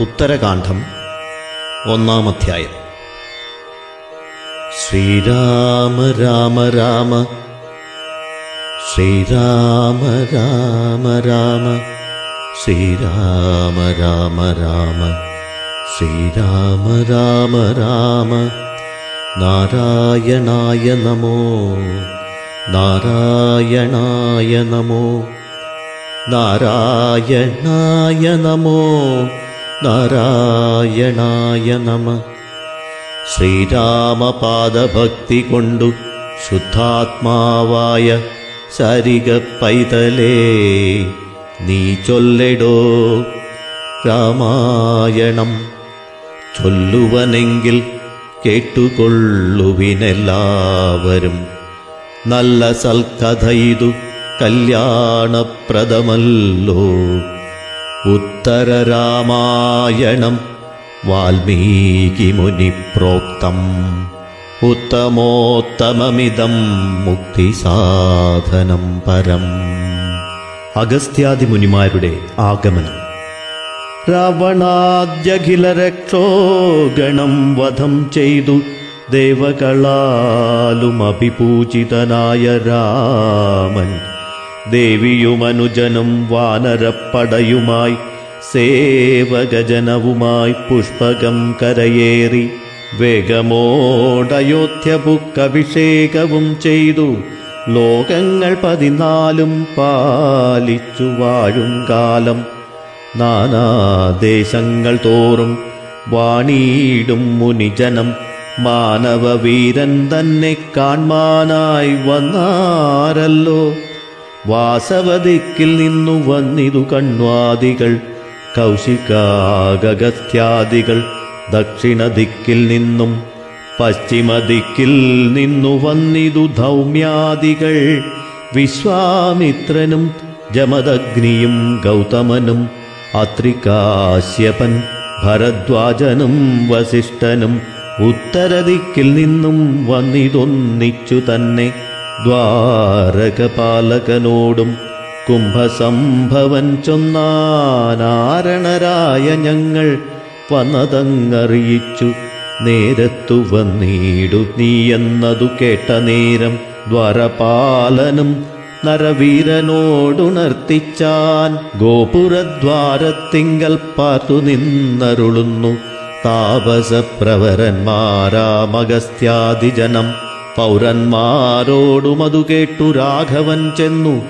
ഉത്തരകാന്ഡം ഒന്നാം അധ്യായം ശ്രീരാമ രാമ രാമ. ശ്രീരാമ രാമ രാമ. ശ്രീരാമ രാമ രാമ. ശ്രീരാമ രാമ രാമ. നാരായണായ നമോ. നാരായണായ നമോ. നാരായണായ നമോ. നാരായണായ നമ. ശ്രീരാമപാദഭക്തി കൊണ്ടു ശുദ്ധാത്മാവായ ശരിക പൈതലേ നീ ചൊല്ലിടോ രാമായണം. ചൊല്ലുവനെങ്കിൽ കേട്ടുകൊള്ളുവിനെല്ലാവരും. നല്ല സൽക്കഥയിതു കല്യാണപ്രദമല്ലോ. മുനി പ്രോക്തം ഉത്തമോത്തമമിതം മുക്തിസാധനം പരം. അഗസ്ത്യാദി മുനിമാരുടെ ആഗമനം. രാവണാദ്യഖിലരക്ഷോഗണം വധം ചെയ്തു ദേവകളാലും അഭിപൂജിതനായ രാമൻ. ദേവിയുമനുജനും വാനരപ്പടയുമായി സേവകജനവുമായി പുഷ്പകം കരയേറി വേഗമോടയോധ്യപുക്കഭിഷേകവും ചെയ്തു. ലോകങ്ങൾ പതിനാലും പാലിച്ചു വാഴും കാലം. നാനാദേശങ്ങൾ തോറും വാണീടും മുനിജനം. മാനവവീരൻ തന്നെ കാൺമാനായി വന്നാരല്ലോ. വാസവദിക്കിൽ നിന്നു വന്നിതു കണ്വാദികൾ കൗശികാഗസ്ത്യാദികൾ ദക്ഷിണദിക്കിൽ നിന്നും പശ്ചിമദിക്കിൽ നിന്നു വന്നിതു ധൗമ്യാദികൾ. വിശ്വാമിത്രനും ജമദഗ്നിയും ഗൗതമനും അത്രികാശ്യപൻ ഭരദ്വാജനും വസിഷ്ഠനും ഉത്തരദിക്കിൽ നിന്നും വന്നിതൊന്നിച്ചു തന്നെ. ദ്വാരകപാലകനോടും കുംഭസംഭവൻ ചൊന്നാനാരണരായ ഞങ്ങൾ വന്നതങ്ങറിയിച്ചു. നേരത്തു വന്നീടു നീ എന്നതു കേട്ട നേരം ദ്വാരപാലനും നരവീരനോടുണർത്തിച്ചാൻ ഗോപുരദ്വാരത്തിങ്കൽ പാർത്തു നിന്നരുളുന്നു. താപസപ്രവരന്മാരാമഗസ്ത്യാദിജനം പൗരന്മാരോടുമതു കേട്ടു രാഘവൻ ചെന്നു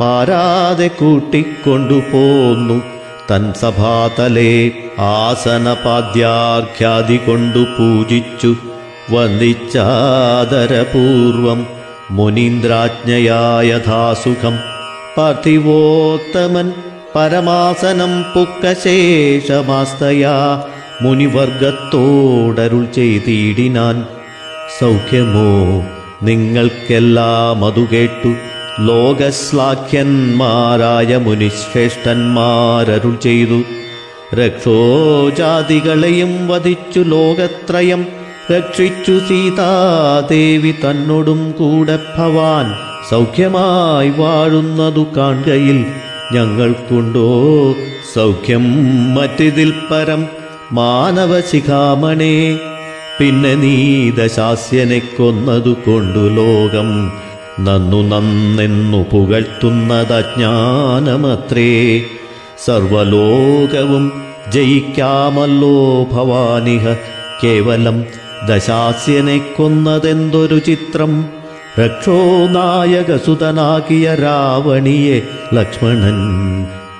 പാരാതെ കൂട്ടിക്കൊണ്ടുപോന്നു തൻ സഭാതലേ ആസനപാദ്യാർഖ്യാതി കൊണ്ടു പൂജിച്ചു. വന്ദിച്ചാദരപൂർവം മുനീന്ദ്രാജ്ഞയായ ധാസുഖം പാർത്ഥിവോത്തമൻ പരമാസനം പുക്കശേഷമാസ്തയാ. മുനിവർഗത്തോടരുൾ ചെയ്തിടിനാൻ സൗഖ്യമോ? നിങ്ങൾക്കെല്ലാം അതു കേട്ടു. ലോകശ്ലാഖ്യന്മാരായ മുനിശ്രേഷ്ഠന്മാരരുൾ ചെയ്തു. രക്ഷോജാതികളെയും വധിച്ചു ലോകത്രയം. രക്ഷിച്ചു സീതാദേവി തന്നോടും കൂടെ ഭവാൻ സൗഖ്യമായി വാഴുന്നതു കാണുകയിൽ ഞങ്ങൾക്കുണ്ടോ? സൗഖ്യം മറ്റിതിൽ പരം. മാനവശിഖാമണേ പിന്നെ നീ ദശാസ്യനെ കൊന്നതു കൊണ്ടു ലോകം. നന്നു നന്നെന്നു പുകഴ്ത്തുന്നതജ്ഞാനമത്രേ സർവലോകവും ജയിക്കാമല്ലോ ഭവാനിഹ. കേവലം ദശാസ്യനെ കൊന്നതെന്തൊരു ചിത്രം. രക്ഷോനായകസുതനാകിയ രാവണിയെ ലക്ഷ്മണൻ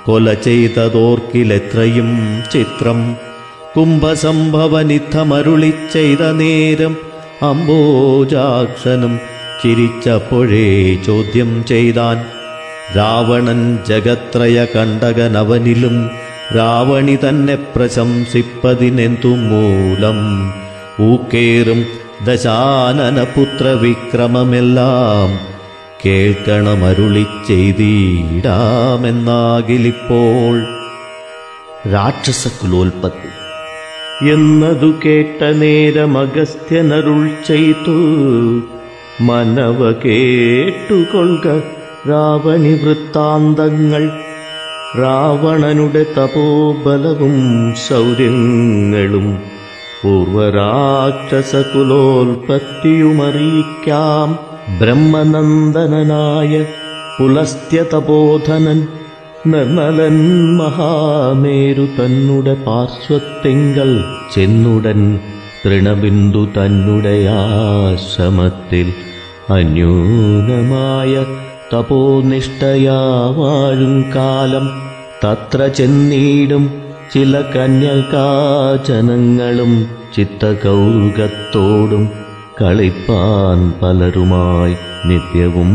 കൊല ചെയ്തതോർക്കിലെത്രയും ചിത്രം. കുംഭസംഭവനിത്തമരുളി ചെയ്ത നേരം അംബോജാക്ഷനും ചിരിച്ചപ്പോഴേ ചോദ്യം ചെയ്താൻ രാവണൻ ജഗത്രയ കണ്ടകനവനിലും രാവണി തന്നെ പ്രശംസിപ്പതിനെന്തു മൂലം ഊക്കേറും ദശാനനപുത്ര വിക്രമമെല്ലാം കേൾക്കണമരുളി ചെയ്തിടാമെന്നാകിലിപ്പോൾ രാക്ഷസകുലോൽപത്തി എന്നതു കേട്ട നേരം അഗസ്ത്യനരുൾ ചെയ്തു. മനവ കേട്ടുകൊള്ളുക രാവണി വൃത്താന്തങ്ങൾ രാവണനുടെ തപോബലവും ശൗര്യങ്ങളും പൂർവരാക്ഷസകുലോൽപത്തിയുമറിയിക്കാം. ബ്രഹ്മനന്ദനായ പുലസ്ത്യതപോധനൻ നിർമ്മലൻ മഹാമേരു തന്നുടെ പാർശ്വത്തിങ്കൾ ചെന്നുടൻ തൃണബിന്ദു തന്നുടെ ആശ്രമത്തിൽ അന്യൂനമായ തപോനിഷ്ഠയാ വാഴും കാലം തത്ര ചെന്നീടും ചില കന്യകാചനങ്ങളും ചിത്തകൗതുകത്തോടും കളിപ്പാൻ പലരുമായി നിത്യവും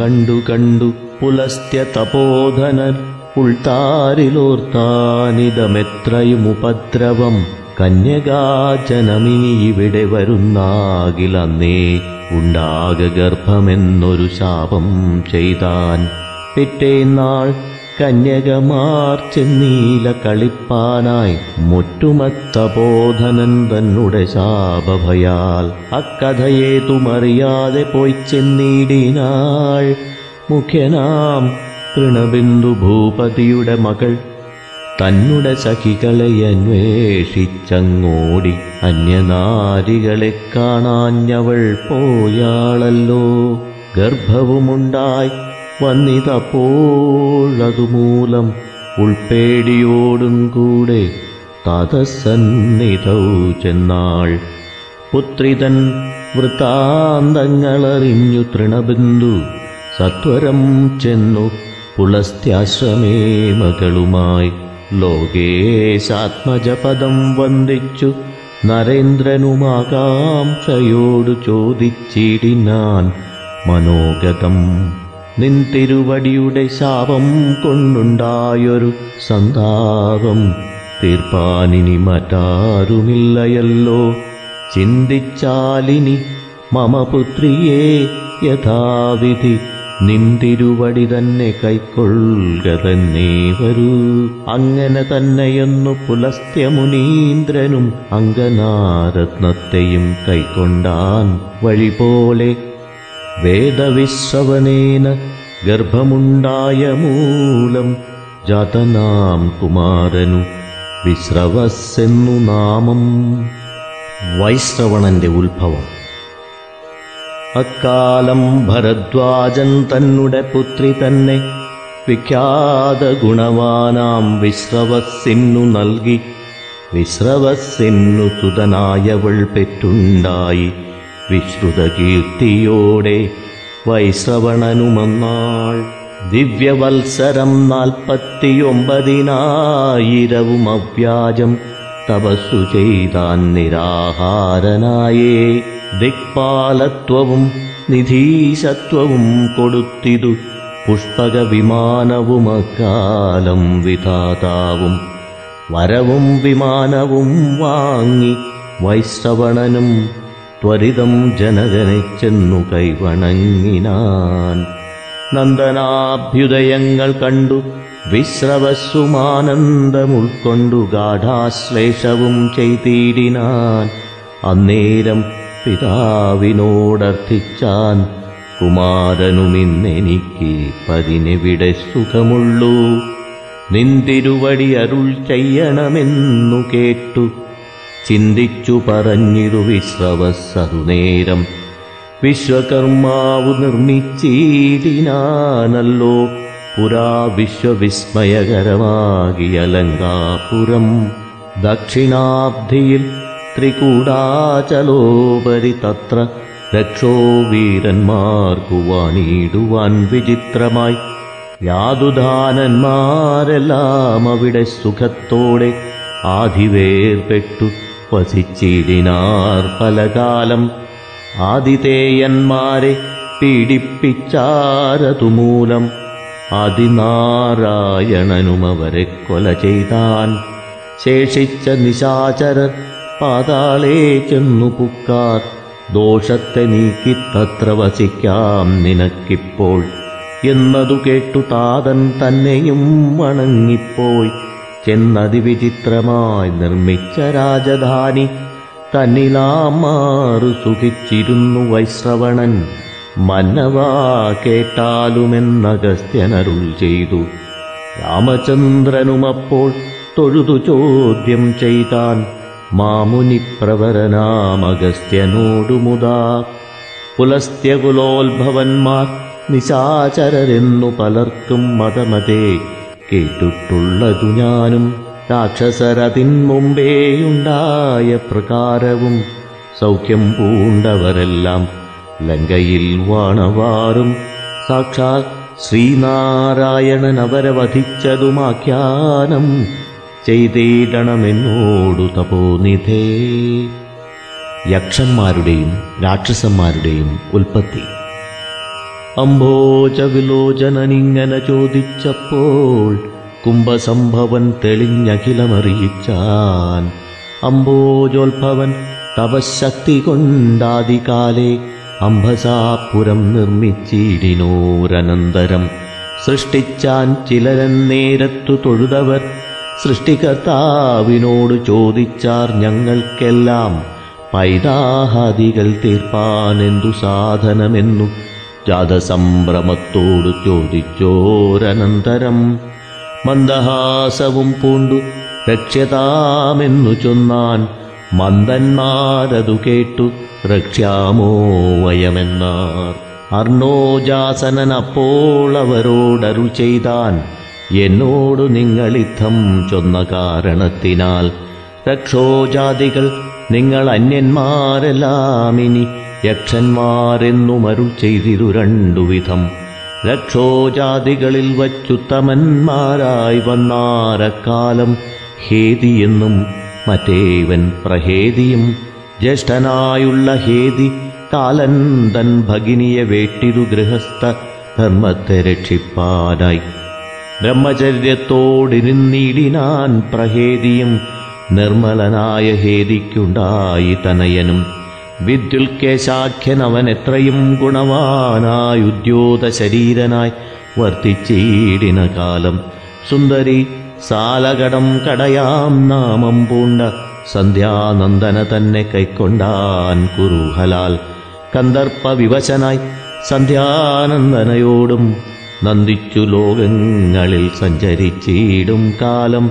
കണ്ടു കണ്ടു പുലസ്ത്യ തപോധനൻ ഉൾത്താരിലോർത്താനിതമെത്രയും ഉപദ്രവം കന്യകാജനമിനി ഇവിടെ വരുന്നാകിലന്നേ ഉണ്ടാക ഗർഭമെന്നൊരു ശാപം ചെയ്താൻ. പിറ്റേന്നാൾ കന്യകമാർ ചെന്നീല കളിപ്പാനായി മുറ്റുമത്തബോധനൻ തന്നുടെ ശാപഭയാൽ. അക്കഥയേതുമറിയാതെ പോയി ചെന്നീടിനാൾ മുഖ്യനാം തൃണബിന്ദു ഭൂപതിയുടെ മകൾ. തന്നുടെ സഖികളെ അന്വേഷിച്ചങ്ങോടി അന്യനാരികളെ കാണാഞ്ഞവൾ പോയാളല്ലോ. ഗർഭവുമുണ്ടായി വന്നിതപ്പോഴതുമൂലം ഉൾപ്പേടിയോടും കൂടെ തതസന്നിധൗ ചെന്നാൾ. പുത്രിതൻ വൃത്താന്തങ്ങളറിഞ്ഞു തൃണബിന്ദു സത്വരം ചെന്നു പുളസ്ത്യാശ്രമേ മകളുമായി. ലോകേശാത്മജപദം വന്ദിച്ചു നരേന്ദ്രനുമാകാംക്ഷയോടു ചോദിച്ചിടിനാൻ മനോഗതം. നിൻ തിരുവടിയുടെ ശാപം കൊണ്ടുണ്ടായൊരു സന്താപം തീർപ്പാനിനി മറ്റാരുമില്ലയല്ലോ. ചിന്തിച്ചാലിനി മമ പുത്രിയെ യഥാവിധി നിന്തിരുവടി തന്നെ കൈക്കൊള്ളുക തന്നെ വരൂ. അങ്ങനെ തന്നെയൊന്നു പുലസ്ത്യമുനീന്ദ്രനും അങ്കനാരത്നത്തെയും കൈക്കൊണ്ടാൻ വഴി പോലെ വേദവിശ്രവനേന ഗർഭമുണ്ടായ മൂലം ജാതനാം കുമാരനു വിശ്രവസ്സെന്നു നാമം. വൈശ്രവണന്റെ ഉത്ഭവം. അക്കാലം ഭരദ്വാജൻ തന്നുടെ പുത്രി തന്നെ വിഖ്യാത ഗുണവാനാം വിശ്രവസ്സിന്നു നൽകി. വിശ്രവസ്സിന്നു സുതനായവൾ പെറ്റുണ്ടായി. വിശ്രുതകീർത്തിയോടെ വൈശ്രവണനുമന്നാൾ. ദിവ്യവത്സരം നാൽപ്പത്തിയൊമ്പതിനായിരവും അവ്യാജം തപസ്സു ചെയ്താൻ നിരാഹാരനായേ. ദിക്പാലത്വവും നിധീശത്വവും കൊടുത്തിതു പുഷ്പക വിമാനവും അക്കാലം വിധാതാവും. വരവും വിമാനവും വാങ്ങി വൈശ്രവണനും ത്വരിതം ജനകനെ ചെന്നു കൈവണങ്ങിനാൻ. നന്ദനാഭ്യുദയങ്ങൾ കണ്ടു വിശ്രവസ്സുമാനന്ദമുൾക്കൊണ്ടു ഗാഠാശ്ലേഷവും ചെയ്തിടിനാൻ. അന്നേരം പിതാവിനോടർത്ഥിച്ചാൻ കുമാരനുമിന്നെനിക്ക് പതിനെവിടെ സുഖമുള്ളൂ. നിന്തിരുവടി അരുൾ ചെയ്യണമെന്നു കേട്ടു. ചിന്തിച്ചു പറഞ്ഞിരു വിശ്രവസതുനേരം. വിശ്വകർമാവ് നിർമ്മിച്ചിടിനാനല്ലോ പുരാ വിശ്വവിസ്മയകരമാകിയ ലങ്കാപുരം ദക്ഷിണാബ്ധിയിൽ ത്രികൂടാചലോപരി തത്ര രക്ഷോ വീരന്മാർക്കു വാണിടുവാൻ വിചിത്രമായി. യാതുദാനന്മാരെല്ലാം അവിടെ സുഖത്തോടെ ആധിവേർപ്പെട്ടു വസിച്ചിടിനാർ പലകാലം. ആതിഥേയന്മാരെ പീഡിപ്പിച്ചാരതുമൂലം അതിനാരായണനും കൊല ചെയ്താൻ ശേഷിച്ച നിശാചരർ പാതാളേ ചെന്നു പുക്കാർ. ദോഷത്തെ നീക്കി തത്ര വസിക്കാം നിനക്കിപ്പോൾ. എന്നതു കേട്ടു താതൻ തന്നെയും വണങ്ങിപ്പോയി. ചെന്നതിവിചിത്രമായി നിർമ്മിച്ച രാജധാനി. തന്നിലാമാറു സുഖിച്ചിരുന്നു വൈശ്രവണൻ. മന്നവാ കേട്ടാലുമെന്നഗസ്ത്യനരുൾ ചെയ്തു. രാമചന്ദ്രനുമപ്പോൾ തൊഴുതു ചോദ്യം ചെയ്താൻ. മാമുനിപ്രവരനാമഗസ്ത്യനോടുമുതാ പുലസ്ത്യകുലോത്ഭവന്മാർ നിശാചരരെന്നു പലർക്കും മതമതേ കേട്ടിട്ടുള്ളതു ഞാനും. രാക്ഷസരതിൻ മുമ്പേയുണ്ടായ പ്രകാരവും സൗഖ്യം പൂണ്ടവരെല്ലാം ലങ്കയിൽ വാണവാറും. സാക്ഷാൽ ശ്രീനാരായണൻ അവരെ വധിച്ചതുമാഖ്യാനം ചെയ്തിടണമെന്നോടു തപോനിധേ. യക്ഷന്മാരുടെയും രാക്ഷസന്മാരുടെയും ഉൽപ്പത്തി. അംഭോജ വിലോചനനിങ്ങനെ ചോദിച്ചപ്പോൾ കുംഭസംഭവൻ തെളിഞ്ഞഖിലമറിയിച്ചാൻ. അംബോജോത്ഭവൻ തപശക്തി കൊണ്ടാദികാലേ അംബസാപുരം നിർമ്മിച്ചിടിനോരനന്തരം സൃഷ്ടിച്ചാൻ ചിലരൻ നേരത്തു തൊഴുതവർ സൃഷ്ടികർത്താവിനോട് ചോദിച്ചാർ ഞങ്ങൾക്കെല്ലാം. പൈതാഹാദികൾ തീർപ്പാനെന്തു സാധനമെന്നു ജാതസംഭ്രമത്തോട് ചോദിച്ചോരനന്തരം. മന്ദഹാസവും പൂണ്ടു രക്ഷതാമെന്നു ചൊന്നാൻ മന്ദന്മാരതു കേട്ടു രക്ഷ്യാമോ വയമെന്നാർ അർണോജാസനൻ അപ്പോൾ അവരോടരുൾ ചെയ്താൻ എന്നോടു നിങ്ങളിത്തം ചൊന്ന കാരണത്തിനാൽ രക്ഷോജാതികൾ നിങ്ങൾ അന്യന്മാരെല്ലാം ഇനി യക്ഷന്മാരെന്നും ചെയ്തിരു രണ്ടുവിധം രക്ഷോജാതികളിൽ വച്ചുത്തമന്മാരായി വന്നാരക്കാലം ഹേതിയെന്നും മറ്റേവൻ പ്രഹേതിയും ജ്യേഷ്ഠനായുള്ള ഹേതി കാലൻ തൻ ഭഗിനിയെ വേട്ടിരു ഗൃഹസ്ഥ ധർമ്മത്തെ രക്ഷിപ്പാനായി. ബ്രഹ്മചര്യത്തോടിരുന്നിടിനാൻ പ്രഹേദിയും നിർമ്മലനായ ഹേദിക്കുണ്ടായി തനയനും. വിദ്യുൽക്കേശാഖ്യൻ അവൻ എത്രയും ഗുണവാനായി ഉദ്യോത ശരീരനായി വർത്തിച്ചീടിന കാലം. സുന്ദരി സാലകടം കടയാം നാമം പൂണ്ട സന്ധ്യാനന്ദന തന്നെ കൈക്കൊണ്ടാൻ കുരുഹലാൽ കന്ദർപ്പ വിവശനായി സന്ധ്യാനന്ദനയോടും നന്ദിച്ചു ലോകങ്ങളിൽ സഞ്ചരിച്ചിടും കാലം.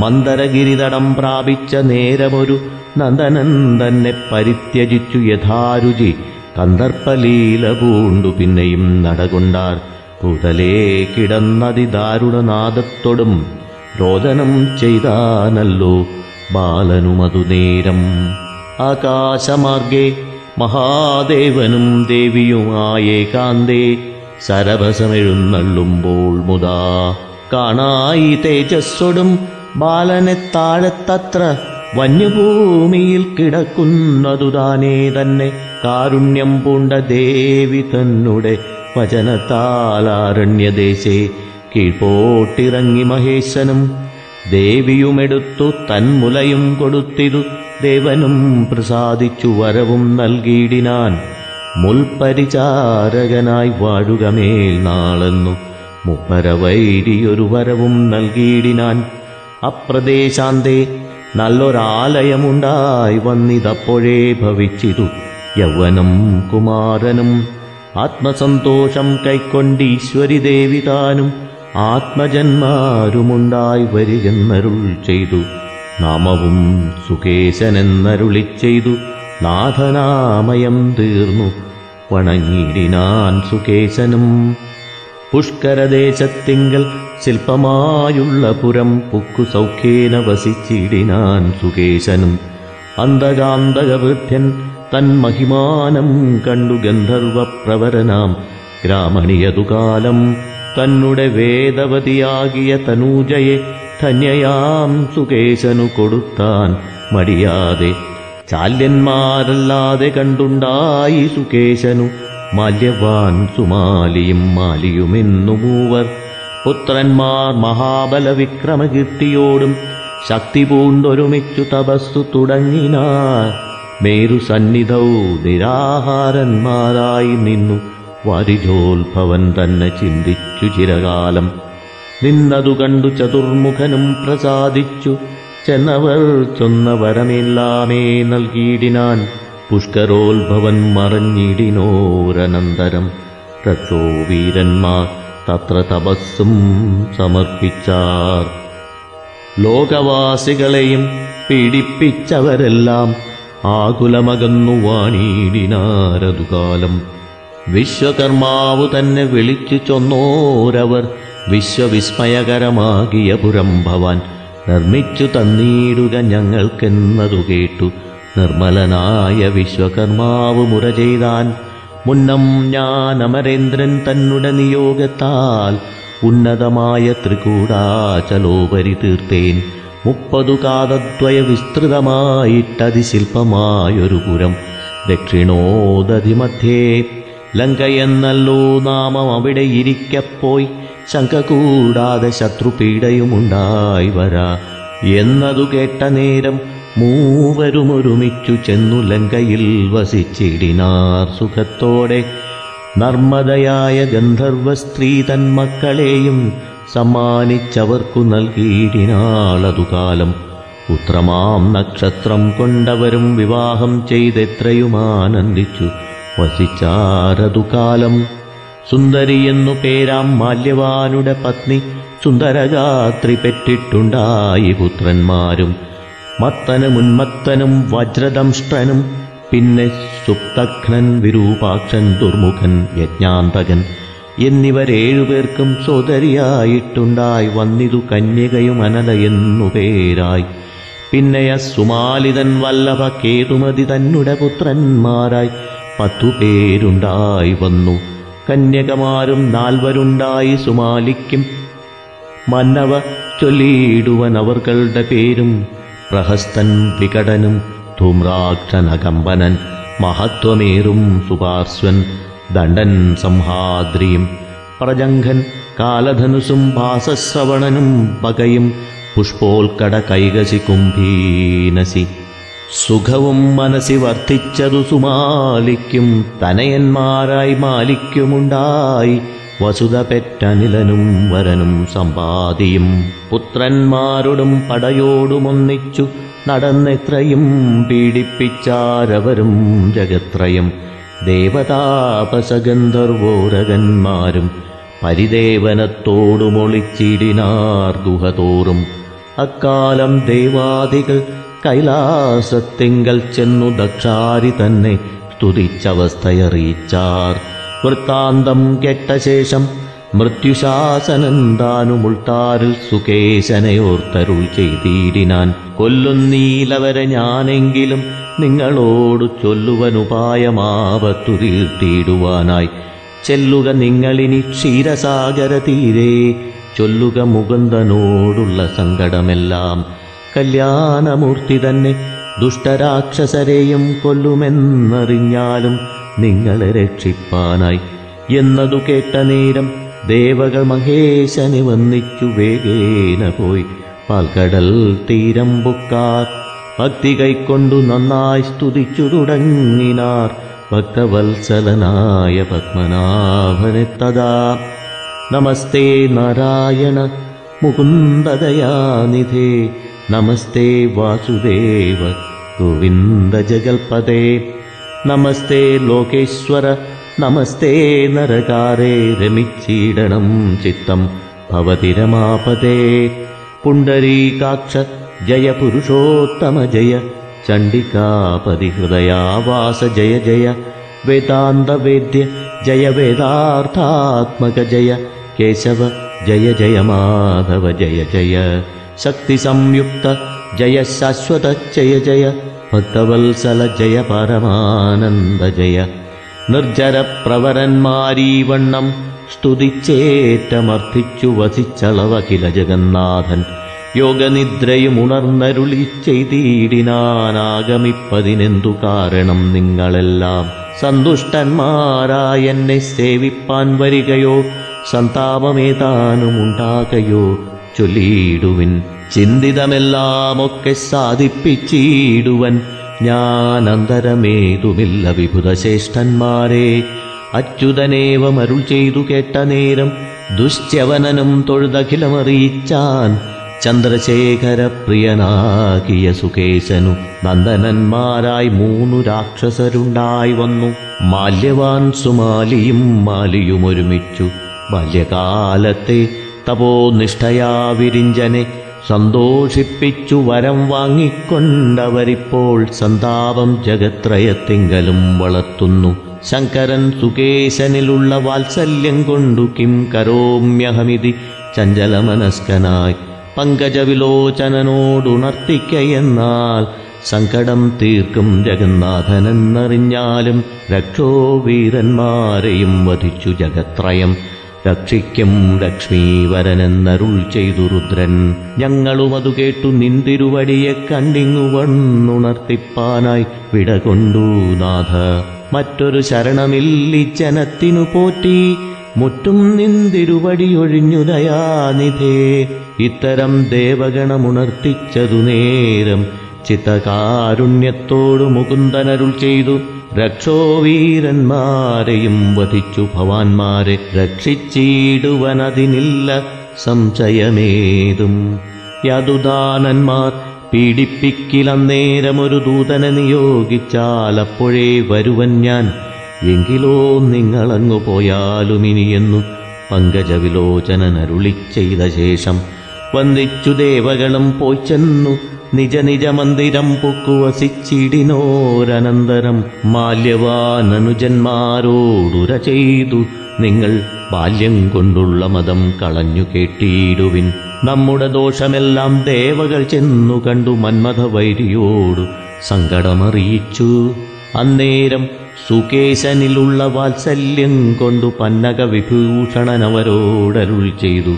മന്ദരഗിരിതടം പ്രാപിച്ച നേരമൊരു നന്ദനൻ തന്നെ പരിത്യജിച്ചു യഥാരുചി. കന്ദർപ്പലീല പൂണ്ടു പിന്നെയും നടകൊണ്ടാർ. പുതലേ കിടന്നതി ദാരുണനാദത്തോടും രോദനം ചെയ്താനല്ലോ ബാലനുമതു നേരം. ആകാശമാർഗേ മഹാദേവനും ദേവിയുമായേകാന്തേ. സരഭസമെഴുന്നള്ളുമ്പോൾ മുതാ കാണായി തേജസ്സൊടും ബാലനെ താഴത്തത്ര വന്യഭൂമിയിൽ കിടക്കുന്നതു താനേ തന്നെ കാരുണ്യം പൂണ്ട ദേവി തന്നുടെ വചനത്താലാരണ്യദേശേ കീഴ്പോട്ടിറങ്ങി മഹേശനും ദേവിയുമെടുത്തു തന്മുലയും കൊടുത്തിതു ദേവനും പ്രസാദിച്ചു വരവും നൽകിയിടിനാൻ മുൽപരിചാരകനായി വാഴുകമേൽ നാളെന്നു. മുപ്പരവൈരിയൊരു വരവും നൽകിയിടിനാൻ. അപ്രദേശാന്തേ നല്ലൊരാലയമുണ്ടായി വന്നിതപ്പോഴേ ഭവിച്ചിതു യൗവനം കുമാരനും. ആത്മസന്തോഷം കൈക്കൊണ്ടീശ്വരി ദേവി താനും ആത്മജന്മാരുമുണ്ടായി വരികെന്നരുൾ ചെയ്തു. നാമവും സുകേശനെന്നരുളി ചെയ്തു നാഥനാമയം തീർന്നു. വണങ്ങിടിനാൻ സുകേശനും പുഷ്കരദേശത്തിങ്കൽ ശില്പമായുള്ള പുരം പുക്കു സൗഖ്യേന വസിച്ചിടിനാൻ സുകേശനും അന്തകാന്തകവൃദ്ധ്യൻ തൻ മഹിമാനം കണ്ടു ഗന്ധർവപ്രവരനാം. ഗ്രാമണിയതുകാലം തന്നുടെ വേദവതിയാകിയ തനൂജയെ ധന്യയാം സുകേശനു കൊടുത്താൻ മടിയാതെ ചാല്യന്മാരല്ലാതെ കണ്ടുണ്ടായി സുകേശനു. മാല്യവാൻ സുമാലിയും മാലിയുമെന്നു മൂവർ. പുത്രന്മാർ മഹാബല വിക്രമകീർത്തിയോടും ശക്തി പൂണ്ടൊരുമിച്ചു തപസ്സു തുടങ്ങിനാർ. മേരു സന്നിധൗ നിരാഹാരന്മാരായി നിന്നു. വരിജോത്ഭവൻ തന്നെ ചിന്തിച്ചു ചിരകാലം. നിന്നതു കണ്ടു ചതുർമുഖനും പ്രസാദിച്ചു. ചെന്നവർ ചൊന്ന വരമെല്ലാമേ നൽകിയിടിനാൻ പുഷ്കരോത്ഭവൻ മറഞ്ഞിടിനോരനന്തരം. രക്ഷോ വീരന്മാർ തത്ര തപസ്സും സമർപ്പിച്ചാർ. ലോകവാസികളെയും പീഡിപ്പിച്ചവരെല്ലാം ആകുലമകന്നു വാണീടിനാരതുകാലം വിശ്വകർമാവു തന്നെ വിളിച്ചു ചൊന്നോരവർ വിശ്വവിസ്മയകരമാകിയ പുരം ഭവാൻ നിർമ്മിച്ചു തന്നീടുക ഞങ്ങൾക്കെന്നതു കേട്ടു. നിർമ്മലനായ വിശ്വകർമാവ് മുറ ചെയ്താൻ മുന്നം ഞാൻ അമരേന്ദ്രൻ തന്നുടെ നിയോഗത്താൽ ഉന്നതമായ ത്രികൂടാചലോപരി തീർത്തേൻ. മുപ്പതു കാതദ്വയ വിസ്തൃതമായിട്ടതിശില്പമായൊരു പുരം. ദക്ഷിണോദധിമധ്യേ ലങ്കയെന്നല്ലോ നാമം അവിടെ ഇരിക്കപ്പോയി. ശങ്ക കൂടാതെ ശത്രുപീഡയുമുണ്ടായി വരാ. എന്നതു കേട്ട നേരം മൂവരുമൊരുമിച്ചു ചെന്നു ലങ്കയിൽ വസിച്ചിടിനാർ സുഖത്തോടെ. നർമ്മദയായ ഗന്ധർവ സ്ത്രീ തൻ മക്കളെയും സമ്മാനിച്ചവർക്കു നൽകിയിടിനാളതു കാലം ഉത്രമാം നക്ഷത്രം കൊണ്ടവരും വിവാഹം ചെയ്തെത്രയും ആനന്ദിച്ചു വസിച്ചാരതു കാലം സുന്ദരിയെന്നു പേരാം മാല്യവാനുടെ പത്നി. സുന്ദരഗാത്രി പെറ്റിട്ടുണ്ടായി പുത്രന്മാരും. മത്തനും ഉന്മത്തനും വജ്രദംഷ്ടനും പിന്നെ സുപ്തഘ്നൻ വിരൂപാക്ഷൻ ദുർമുഖൻ യജ്ഞാന്തകൻ എന്നിവരേഴുപേർക്കും സോദരിയായിട്ടുണ്ടായി. വന്നിതു കന്യകയും അനല എന്നു പേരായി. പിന്നെ സുമാലിതൻ വല്ലഭ കേതുമതി തന്നുടെ പുത്രന്മാരായി. പത്തു പേരുണ്ടായി വന്നു. കന്യകമാരും നാൽവരുണ്ടായി സുമാലിക്കും. മന്നവ ചൊല്ലിയിടുവൻ അവർകളുടെ പേരും. പ്രഹസ്തൻ വികടനും ധൂമ്രാക്ഷനകമ്പനൻ മഹത്വമേറും സുപാർശ്വൻ ദണ്ഡൻ സംഹാദ്രിയും. പ്രജംഘൻ കാലധനുസും ഭാസശ്രവണനും പകയും പുഷ്പോൽക്കട കൈകസി കുംഭീനസി. സുഖവും മനസ്സി വർദ്ധിച്ചതു സുമാലിക്കും തനയന്മാരായി മാലിക്കുമുണ്ടായി വസുത പെറ്റനിലനും വരനും സമ്പാദിയും പുത്രന്മാരോടും പടയോടുമൊന്നിച്ചു നടന്നെത്രയും പീഡിപ്പിച്ചാരവരും ജഗത്രയും. ദേവതാപസഗന്ധർവോരകന്മാരും പരിദേവനത്തോടുമൊളിച്ചിടിനാർ ഗുഹതോറും. അക്കാലം ദേവാദികൾ കൈലാസത്തിങ്കൽ ചെന്നു ദക്ഷാരി തന്നെ സ്തുതിച്ചവസ്ഥയറിയിച്ചാർ. വൃത്താന്തം കെട്ട ശേഷം മൃത്യുശാസനന്താനുമുൾത്താരിൽ സുകേശനയോർത്തരുൾ ചെയ്തിടിനാൻ. കൊല്ലുന്നീലവരെ ഞാനെങ്കിലും നിങ്ങളോടു ചൊല്ലുവനുപായമാപത്തു തീർത്തിയിടുവാനായി. ചെല്ലുക നിങ്ങളിനി ക്ഷീരസാഗര തീരെ ചൊല്ലുക മുകുന്ദനോടുള്ള സങ്കടമെല്ലാം. കല്യാണമൂർത്തി തന്നെ ദുഷ്ടരാക്ഷസരെയും കൊല്ലുമെന്നറിഞ്ഞാലും നിങ്ങളെ രക്ഷിപ്പാനായി എന്നതു കേട്ട നേരം ദേവകൾ മഹേശന് വന്നിച്ചു വേഗേന പോയി. പാൽക്കടൽ തീരം പൊക്കാർ ഭക്തി കൈക്കൊണ്ടു നന്നായി സ്തുതിച്ചു തുടങ്ങിനാർ. ഭക്തവത്സലനായ പത്മനാഭനെ തഥാ നമസ്തേ നാരായണ മുകുന്ദദയാനിധേ नमस्ते वासुदेव गोविन्दजगल्पदे नमस्ते लोकेश्वर नमस्ते नरकारे रमिच्छीडनं चित्तं भवति रमापदे पुण्डरीकाक्ष जय पुरुषोत्तम पुरुषोत्तमजय चण्डिकापदिहृदयावास जय जय। वेदान्तवेद्य जय वेदार्थात्मक जय। केशव जय जय माधव जय जय। ശക്തി സംയുക്ത ജയ ശാശ്വത ജയ ജയ ഭക്തവത്സല ജയ പരമാനന്ദ ജയ. നിർജര പ്രവരന്മാരീവണ്ണം സ്തുതിച്ചേറ്റമർത്ഥിച്ചു വസിച്ചളവകില ജഗന്നാഥൻ. യോഗനിദ്രയും ഉണർന്നരുളി ചെയ്തിടിനാനാഗമിപ്പതിനെന്തു കാരണം നിങ്ങളെല്ലാം? സന്തുഷ്ടന്മാരായെന്നെ സേവിപ്പാൻ വരികയോ? സന്താപമേതാനും ഉണ്ടാകയോ ചൊല്ലിയിടുവിൻ. ചിന്തിതമെല്ലാമൊക്കെ സാധിപ്പിച്ചിടുവൻ. ഞാൻ അന്തരമേതുമില്ല വിഭുതശ്രേഷ്ഠന്മാരെ അച്യുതനേവമരുൾ ചെയ്തു കേട്ട നേരം ദുശ്ചവനനും തൊഴുതഖിലമറിയിച്ചാൻ ചന്ദ്രശേഖരപ്രിയനാകിയ സുകേശനു നന്ദനന്മാരായി മൂന്നു രാക്ഷസരുണ്ടായി വന്നു. മാല്യവാൻ സുമാലിയും മാലിയും ഒരുമിച്ചു ബാല്യകാലത്തെ തപോനിഷ്ഠയാ വിരിഞ്ചനെ സന്തോഷിപ്പിച്ചു വരം വാങ്ങിക്കൊണ്ടവരിപ്പോൾ സന്താപം ജഗത്രയത്തിങ്കലും വളർത്തുന്നു. ശങ്കരൻ സുകേശനിലുള്ള വാത്സല്യം കൊണ്ടു കിം കരോമ്യഹമിതി ചഞ്ചലമനസ്കനായി. പങ്കജവിലോചനോടുണർത്തിക്കയെന്നാൽ സങ്കടം തീർക്കും ജഗന്നാഥനെന്നറിഞ്ഞാലും രക്ഷോ വീരന്മാരെയും വധിച്ചു ജഗത്രയം. രക്ഷിക്കും ലക്ഷ്മീവരനെന്നരുൾ ചെയ്തു രുദ്രൻ. ഞങ്ങളും അതു കേട്ടു നിന്തിരുവടിയെ കണ്ടിങ്ങു വണ്ണുണർത്തിപ്പാനായി വിടകൊണ്ടു നാഥ. മറ്റൊരു ശരണമില്ലി ജനത്തിനു പോറ്റി മുറ്റും നിന്തിരുവടിയൊഴിഞ്ഞു ദയാനിധേ. ഇത്തരം ദേവഗണമുണർത്തിച്ചതു നേരം ചിത്തകാരുണ്യത്തോടു മുകുന്ദനരുൾ ചെയ്തു രക്ഷോ വീരന്മാരെയും വധിച്ചു ഭവാന്മാരെ രക്ഷിച്ചിടുവനതിനില്ല സംശയമേതും. യദുദാനന്മാർ പീഡിപ്പിക്കിലന്നേരമൊരു ദൂതനെ നിയോഗിച്ചാൽ അപ്പോഴേ വരുവൻ ഞാൻ. എങ്കിലോ നിങ്ങളങ്ങു പോയാലും ഇനിയെന്നു പങ്കജവിലോചനനരുളി ചെയ്ത ശേഷം വന്ദിച്ചു ദേവകളും പോയി ചെന്നു. നിജ നിജ മന്ദിരം പൊക്കുവസിച്ചിടിനോരനന്തരം മാല്യവാനനുജന്മാരോടുര ചെയ്തു നിങ്ങൾ ബാല്യം കൊണ്ടുള്ള മതം കളഞ്ഞു കേട്ടിടുവിൻ നമ്മുടെ ദോഷമെല്ലാം ദേവകൾ ചെന്നു കണ്ടു മന്മഥ വൈരിയോടു സങ്കടമറിയിച്ചു. അന്നേരം സുകേശനിലുള്ള വാത്സല്യം കൊണ്ടു പന്നക വിഭൂഷണനവരോടരുൾ ചെയ്തു.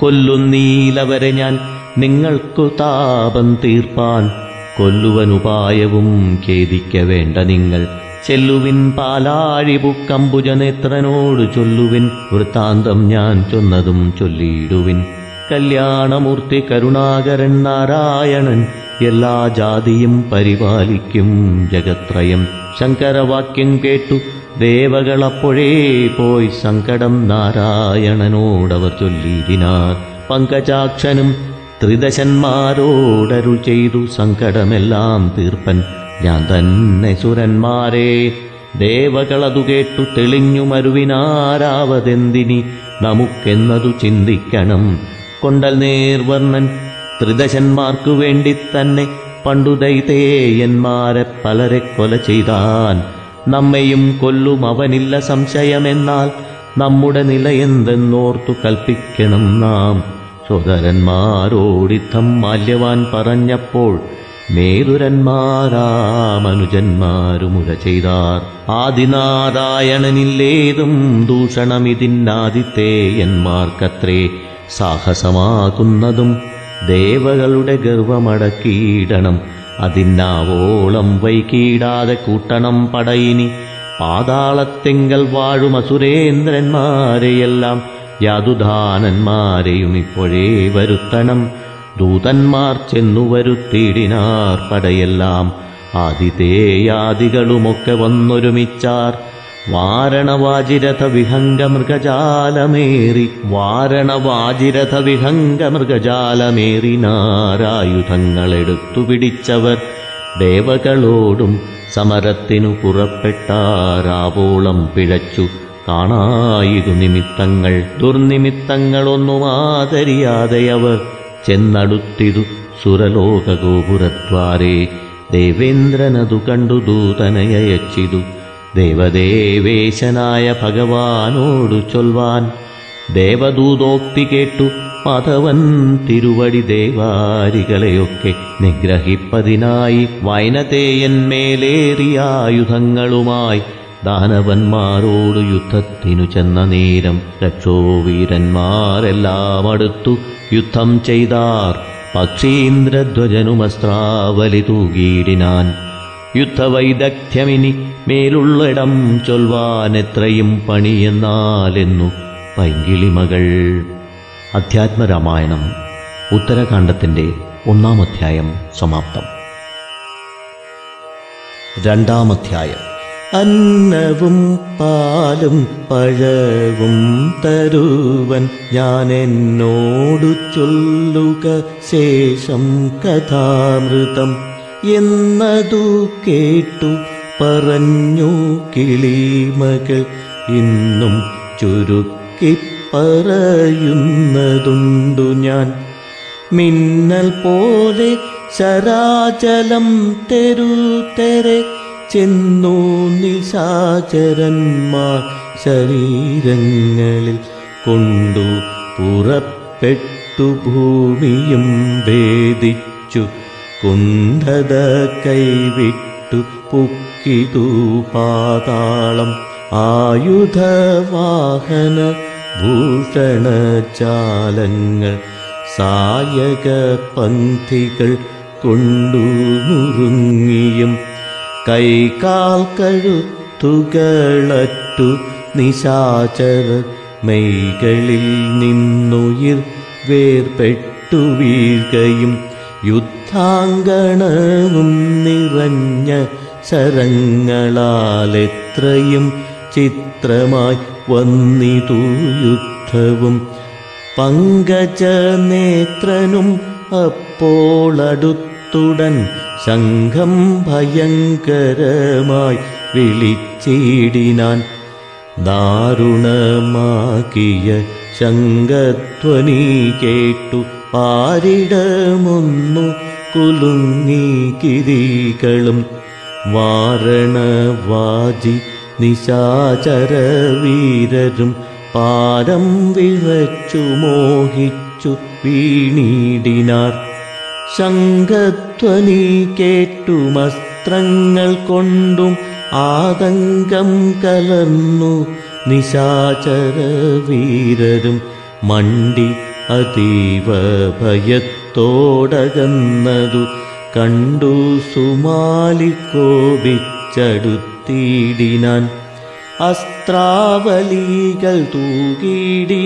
കൊല്ലുന്നീലവരെ ഞാൻ നിങ്ങൾക്കു താപം തീർപ്പാൻ കൊല്ലുവനുപായവും ഖേദിക്ക വേണ്ട നിങ്ങൾ. ചെല്ലുവിൻ പാലാഴി പുക്കമ്പുജനേത്രനോട് ചൊല്ലുവിൻ. വൃത്താന്തം ഞാൻ ചൊന്നതും ചൊല്ലിയിടുവിൻ. കല്യാണമൂർത്തി കരുണാകരൻ നാരായണൻ എല്ലാ ജാതിയും പരിപാലിക്കും ജഗത്രയം. ശങ്കരവാക്യം കേട്ടു ദേവകളപ്പോഴേ പോയി സങ്കടം നാരായണനോടവർ ചൊല്ലിതിനാർ പങ്കജാക്ഷനും ത്രിദശന്മാരോടരുൾ ചെയ്തു സങ്കടമെല്ലാം തീർപ്പൻ. ഞാൻ തന്നെ സുരന്മാരെ ദേവകളതു കേട്ടു തെളിഞ്ഞു മരുവിനാരാവതെന്തിനി? നമുക്കെന്നതു ചിന്തിക്കണം. കൊണ്ടൽ നേർവർണൻ ത്രിദശന്മാർക്കു വേണ്ടി തന്നെ പണ്ടു ദൈതേയന്മാരെ പലരെ കൊല ചെയ്താൻ. നമ്മയും കൊല്ലും അവനില്ല സംശയമെന്നാൽ നമ്മുടെ നിലയെന്തെന്നോർത്തു കൽപ്പിക്കണം നാം. സോദരന്മാരോടിത്തം മാല്യവാൻ പറഞ്ഞപ്പോൾ മേരുരന്മാരാമനുജന്മാരുമുര ചെയ്താർ ആദിനാരായണനില്ലേതും ദൂഷണമിതിന്നാദിത്തേയന്മാർക്കത്രേ സാഹസമാകുന്നതും ദേവകളുടെ ഗർവമടക്കിയിടണം. അതിന്നാവോളം വൈകീടാതെ കൂട്ടണം പടയിനി. പാതാളത്തിങ്കൽ വാഴും അസുരേന്ദ്രന്മാരെയെല്ലാം യാതുദാനന്മാരെയും ഇപ്പോഴേ വരുത്തണം. ദൂതന്മാർ ചെന്നു വരുത്തിയിടിനാർ. പടയെല്ലാം ആദിതേയാദികളുമൊക്കെ വന്നൊരുമിച്ചാർ. വാരണവാജിരഥ വിഹംഗ മൃഗജാലമേറി വാരണവാജിരഥ വിഹംഗ മൃഗജാലമേറി നാരായുധങ്ങളെടുത്തു പിടിച്ചവർ ദേവകളോടും സമരത്തിനു പുറപ്പെട്ടാരാവോളം പിഴച്ചു. കാണായിതു നിമിത്തങ്ങൾ ദുർനിമിത്തങ്ങളൊന്നും ആദരിയാതെ അവർ ചെന്നടുത്തിതു സുരലോകഗോപുരദ്വാരേ. ദേവേന്ദ്രനതു കണ്ടു ദൂതനയച്ചിതു ദേവദേവേശനായ ഭഗവാനോടു ചൊൽവാൻ. ദേവദൂതോക്തി കേട്ടു മാധവൻ തിരുവടി ദേവാരികളെയൊക്കെ നിഗ്രഹിപ്പതിനായി വൈനതേയന്മേലേറിയായുധങ്ങളുമായി ദാനവന്മാരോടു യുദ്ധത്തിനു ചെന്ന നേരം രക്ഷോവീരന്മാരെല്ലാം അടുത്തു യുദ്ധം ചെയ്താർ. പക്ഷീന്ദ്രധ്വജനുമസ്ത്രാവലി തൂകീടിനാൻ യുദ്ധവൈദഗ്ധ്യമിനി മേലുള്ളിടം ചൊൽവാൻ എത്രയും പണിയെന്നാലെന്നു പൈങ്കിളിമകൾ. അധ്യാത്മരാമായണം ഉത്തരകാണ്ഡത്തിന്റെ ഒന്നാം അധ്യായം സമാപ്തം. രണ്ടാം അധ്യായം അന്നവും പാലും പഴവും തരുവൻ ഞാൻ എന്നോടു ചൊല്ലുക ശേഷം കഥാമൃതം എന്നതു കേട്ടു പറഞ്ഞു കിളിമകൾ ഇന്നും ചുരുക്കി പറയുന്നതുണ്ടു ഞാൻ. മിന്നൽ പോലെ ശരാചലം തെരുതെരെ ചെന്നു നിശാചരന്മാർ ശരീരങ്ങളിൽ കൊണ്ടു പുറപ്പെട്ടു ഭൂമിയും വേദിച്ചു. കുന്ധത കൈവിട്ടു പുക്കിതു പാതാളം. ആയുധവാഹന ഭൂഷണചാലങ്ങൾ സായക പന്ഥികൾ കൊണ്ടു നുറുങ്ങിയും കൈകാൽ കഴുത്തുകളറ്റു നിശാചർ മെയ്കളിൽ നിന്നുയിർ വേർപെട്ടു വീഴ്കയും യുദ്ധാങ്കണവും നിറഞ്ഞ ശരങ്ങളാലെത്രയും ചിത്രമായി വന്നിതു യുദ്ധവും. പങ്കജ നേത്രനും അപ്പോളടുത്തുടൻ ശംഖം ഭയങ്കരമായി വിളിച്ചിടിനാൻ ദാരുണമാക്കിയ ശങ്കധ്വനി കേട്ടു പാരിടമൊന്നു കുലുങ്ങി കിരികളും വാരണവാജി നിശാചര വീരരും പാരം വിറച്ചു മോഹിച്ചു വീണിടിനാർ ശംഖധ്വനി കേട്ടുമസ്ത്രങ്ങൾ കൊണ്ടും ആതങ്കം കലർന്നു നിശാചര വീരരും മണ്ടി അതീവ ഭയത്തോടകന്നതു കണ്ടു സുമാലി കോപിച്ചടുത്തിടിനാൻ അസ്ത്രാവലികൾ തൂകിടിനാനന്നേരം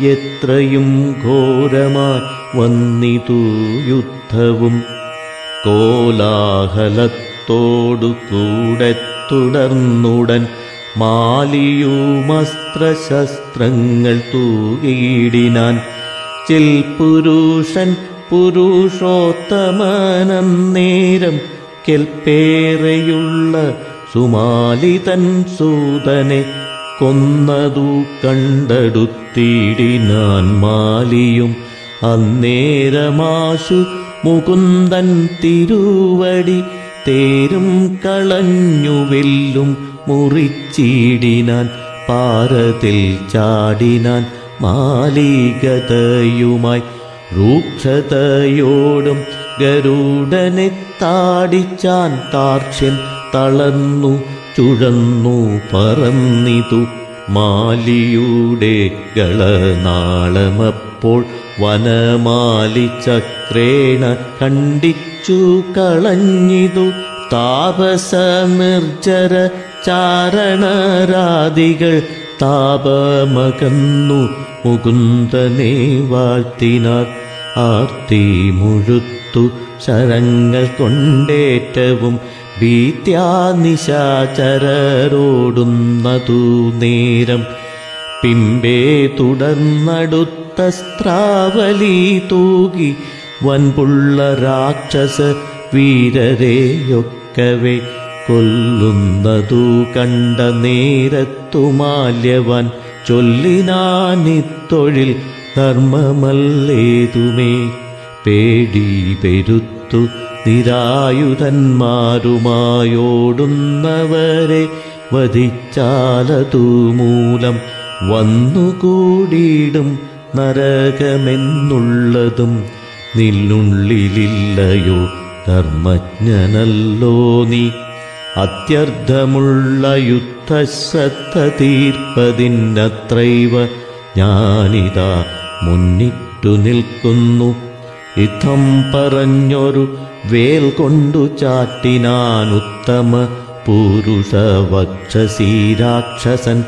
എത്രയും ഘോരമായി വന്നിതു യുദ്ധവും കോലാഹലത്തോടു കൂടെ തുടർന്നുടൻ മാലിയുമസ്ത്രശസ്ത്രങ്ങൾ തൂകിയിടിനാൻ. ചിൽ പുരുഷൻ പുരുഷോത്തമനന്നേരം കെൽപ്പേറെയുള്ള സുമാലിതൻ സൂതനെ കൊന്നതു കണ്ടെടുത്തിടിനാൻ മാലിയും അന്നേരമാശു മുകുന്ദൻ തിരുവടി തേരും കളഞ്ഞു വെല്ലും മുറിച്ചിടിനാൻ പാരത്തിൽ ചാടിനാൻ മാലികതയുമായി രൂക്ഷതയോടും ഗരുഡനെ താടിച്ചാൻ താർക്ഷ്യൻ തളർന്നു ചുഴന്നു പറന്നിതു മാലിയുടെ ഗളനാളമപ്പോൾ വനമാലി ചക്രേണ കണ്ടിച്ചു കളഞ്ഞിതു താപസമിർജര ചാരണരാദികൾ താപമകന്നു മുകുന്ദനെ വാഴ്ത്തിനാർ. ആർത്തി മുഴുത്തു ശരങ്ങൾ കൊണ്ടേറ്റവും ഭീത്യാനിശാചരോടുന്നതു നേരം പിമ്പേ തുടർന്നടുത്ത സ്ത്രാവലി തൂകി വൻപുള്ള രാക്ഷസ വീരരെയൊക്കവേ കൊല്ലുന്നതു കണ്ട നേരത്തുമാല്യവൻ ചൊല്ലിനാനിത്തൊഴിൽ ധർമ്മമല്ലേതുമേ പേടി പെരുത്തു നിരായുധന്മാരുമായോടുന്നവരെ വധിച്ചാലതു മൂലം വന്നുകൂടിയിടും നരകമെന്നുള്ളതും നിന്നുള്ളിലില്ലയോ ധർമ്മജ്ഞനല്ലോ നീ. അത്യർത്ഥമുള്ള യുദ്ധശ്രദ്ധ തീർപ്പതിനത്രൈവ ഞാനിതാ മുന്നിട്ടു നിൽക്കുന്നു. യുദ്ധം പറഞ്ഞൊരു വേൽ കൊണ്ടു ചാട്ടിനാൻ ഉത്തമ പുരുഷവക്ഷസീരാക്ഷസൻ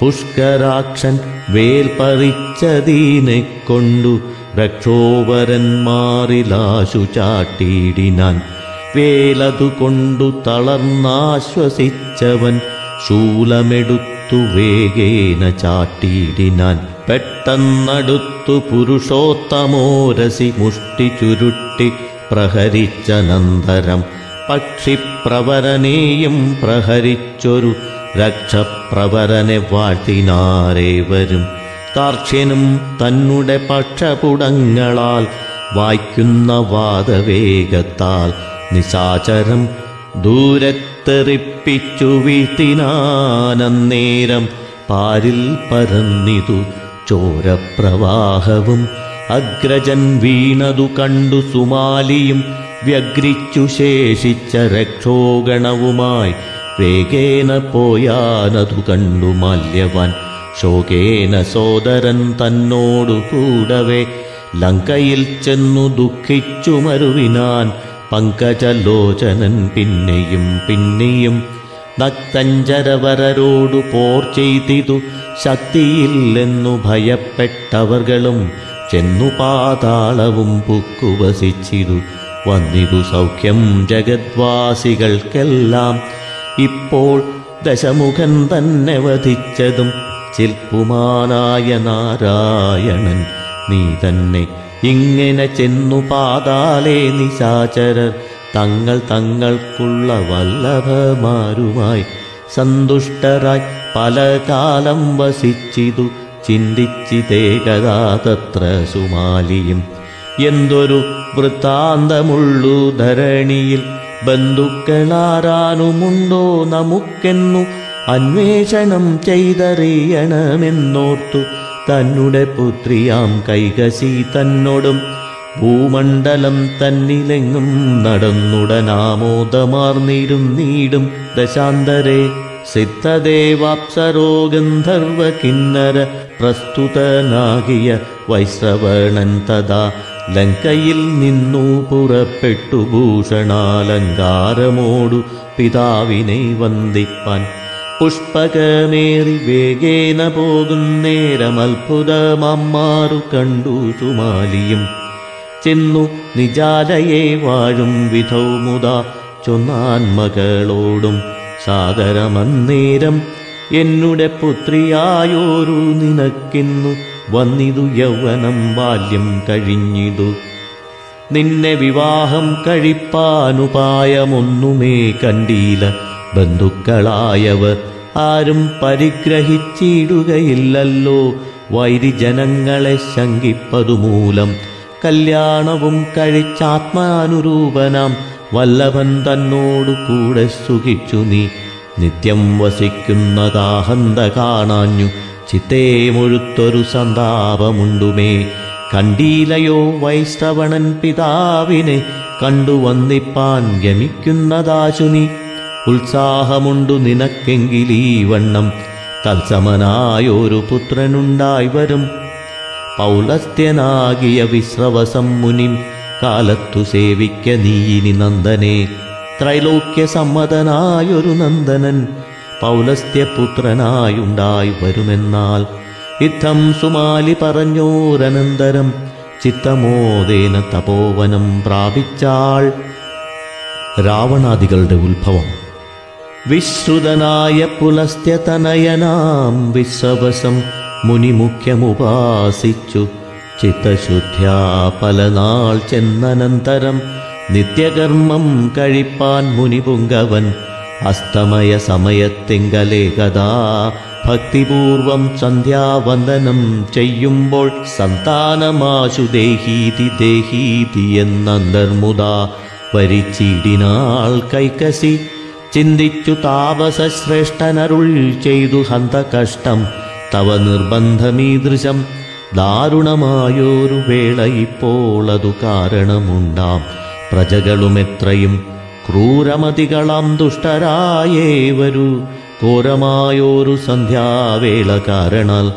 പുഷ്കരാക്ഷൻ വേൽ പറിച്ചതീനെ കൊണ്ടു രക്ഷോവരന്മാരിലാശു ചാട്ടിയിടിനാൻ വേലതു കൊണ്ടു തളർന്നാശ്വസിച്ചവൻ ശൂലമെടുത്തു വേഗേന ചാട്ടിയിടിനാൻ പെട്ടെന്നടുത്തു പുരുഷോത്തമോരസി മുഷ്ടി ചുരുട്ടി പ്രഹരിച്ചനന്തരം. പക്ഷിപ്രവരനെയും പ്രഹരിച്ചൊരു രക്ഷപ്രവരനെ വാഴ്ത്തിനാരേവരും താർക്ഷ്യനും തന്നുടെ പക്ഷപുടങ്ങളാൽ വായിക്കുന്ന വാദവേഗത്താൽ നിശാചരം ദൂരത്തെറിപ്പിച്ചു വീട്ടിനാനന്നേരം പാരിൽ പരന്നിതു ചോരപ്രവാഹവും അഗ്രജൻ വീണതു കണ്ടു സുമാലിയും വ്യഗ്രിച്ചു ശേഷിച്ച രക്ഷോഗണവുമായി. വേഗേന പോയാനതു കണ്ടു മാല്യവാൻ. ശോകേന സോദരൻ തന്നോടു കൂടവേ. ലങ്കയിൽ ചെന്നു ദുഃഖിച്ചു മരുവിനാൻ പങ്കജലോചനൻ പിന്നെയും പിന്നെയും. നക്തഞ്ചരവരരോടു പോർ ചെയ്തിതു. ശക്തിയില്ലെന്നു ഭയപ്പെട്ടവർകളും ചെന്നു പാതാളവും പുക്കുവസിച്ചിതു. വന്നിതു സൗഖ്യം ജഗദ്വാസികൾക്കെല്ലാം. ഇപ്പോൾ ദശമുഖൻ തന്നെ വധിച്ചതും ചിൽപ്പുമാനായ നാരായണൻ. നീ തന്നെ ഇങ്ങനെ ചെന്നു പാതാലേ നിശാചരർ. തങ്ങൾ തങ്ങൾക്കുള്ള വല്ലഭമാരുമായി സന്തുഷ്ടരായി പല കാലം വസിച്ചിതു. ചിന്തിച്ചിതേകഥാ തത്ര സുമാലിയും. എന്തൊരു വൃത്താന്തമുള്ളു ധരണിയിൽ ബന്ധുക്കളാരാനുമുണ്ടോ നമുക്കെന്നു അന്വേഷണം ചെയ്തറിയണമെന്നോർത്തു. തന്നുടെ പുത്രിയാം കൈകശി തന്നോടും ഭൂമണ്ഡലം തന്നിലെങ്ങും നടന്നുടനാമോദമാർന്നിരുന്നീടും ദശാന്തരെ സിദ്ധദേവാപ്സരോ ഗന്ധർവ കിന്നര പ്രസ്തുതനാകിയ വൈശ്രവണൻ തഥാ ലങ്കയിൽ നിന്നു പുറപ്പെട്ടു ഭൂഷണാലങ്കാരമോടു പിതാവിനെ വന്ദിപ്പാൻ. പുഷ്പകമേറി വേഗേന പോകുന്നേരമത്ഭുതമാറു കണ്ടു സുമാലിയും. ചെന്നു നിജാലയെ വാഴും വിധൗ മുതാ ചൊന്നാൻ മകളോടും സാദരമന്നേരം എന്നുടെ പുത്രിയായോരു നിനക്കിന്നു വന്നിതു യൗവനം ബാല്യം കഴിഞ്ഞിതു. നിന്നെ വിവാഹം കഴിപ്പാനുപായമൊന്നുമേ കണ്ടീല. ബന്ധുക്കളായവർ ആരും പരിഗ്രഹിച്ചിടുകയില്ലല്ലോ. വൈരിജനങ്ങളെ ശങ്കിപ്പതുമൂലം കല്യാണവും കഴിച്ചാത്മാനുരൂപനാം വല്ലഭൻ തന്നോടു കൂടെ സുഖിച്ചു നീ. നിത്യം വസിക്കുന്നതാഹന്ത കാണാഞ്ഞു. ചിത്തേ മുഴുത്തൊരു സന്താപമുണ്ടുമേ. കണ്ടീലയോ വൈഷ്ണവണൻ പിതാവിനെ കണ്ടു വന്നിപ്പാൻ ഗമിക്കുന്നതാശുനി ഉത്സാഹമുണ്ടു നിനക്കെങ്കിലീ വണ്ണം. തത്സമനായൊരു പുത്രനുണ്ടായി വരും. പൗലസ്ത്യനാകിയ വിശ്രവസം മുനിം കാലത്തു സേവിക്ക നീയിനി നന്ദനെ. ത്രൈലോക്യ സമ്മതനായൊരു നന്ദനൻ പൗലസ്ത്യപുത്രനായുണ്ടായി വരുമെന്നാൽ ഇത്തം സുമാലി പറഞ്ഞോരനന്തരം ചിത്തമോദേന തപോവനം പ്രാപിച്ചാൾ രാവണാദികളുടെ ഉത്ഭവം. വിശ്രുതനായ പുലസ്ത്യതനയനാം വിശ്രവസം മുനിമുഖ്യമുപാസിച്ചു. ചിത്തശുദ്ധ്യാ പലനാൾ ചെന്നനന്തരം നിത്യകർമ്മം കഴിപ്പാൻ മുനിപുങ്കവൻ. അസ്തമയ സമയത്തിങ്കലേകഥാ ഭക്തിപൂർവം സന്ധ്യാവന്ദനം ചെയ്യുമ്പോൾ സന്താനമാശു ദേഹീതി ദേഹീതി എന്നന്തർമുദാ വരിച്ചിടിനാൾ കൈക്കസി. ചിന്തിച്ചു താപസശ്രേഷ്ഠനരുൾ ചെയ്തു ഹന്തകഷ്ടം. തവ നിർബന്ധമീദൃശം ദാരുണമായൊരു വേള ഇപ്പോൾ അതു കാരണമുണ്ടാം. പ്രജകളുമെത്രയും ക്രൂരമതികളാം ദുഷ്ടരായേവരു. ഘോരമായൊരു സന്ധ്യാവേള കാരണാൽ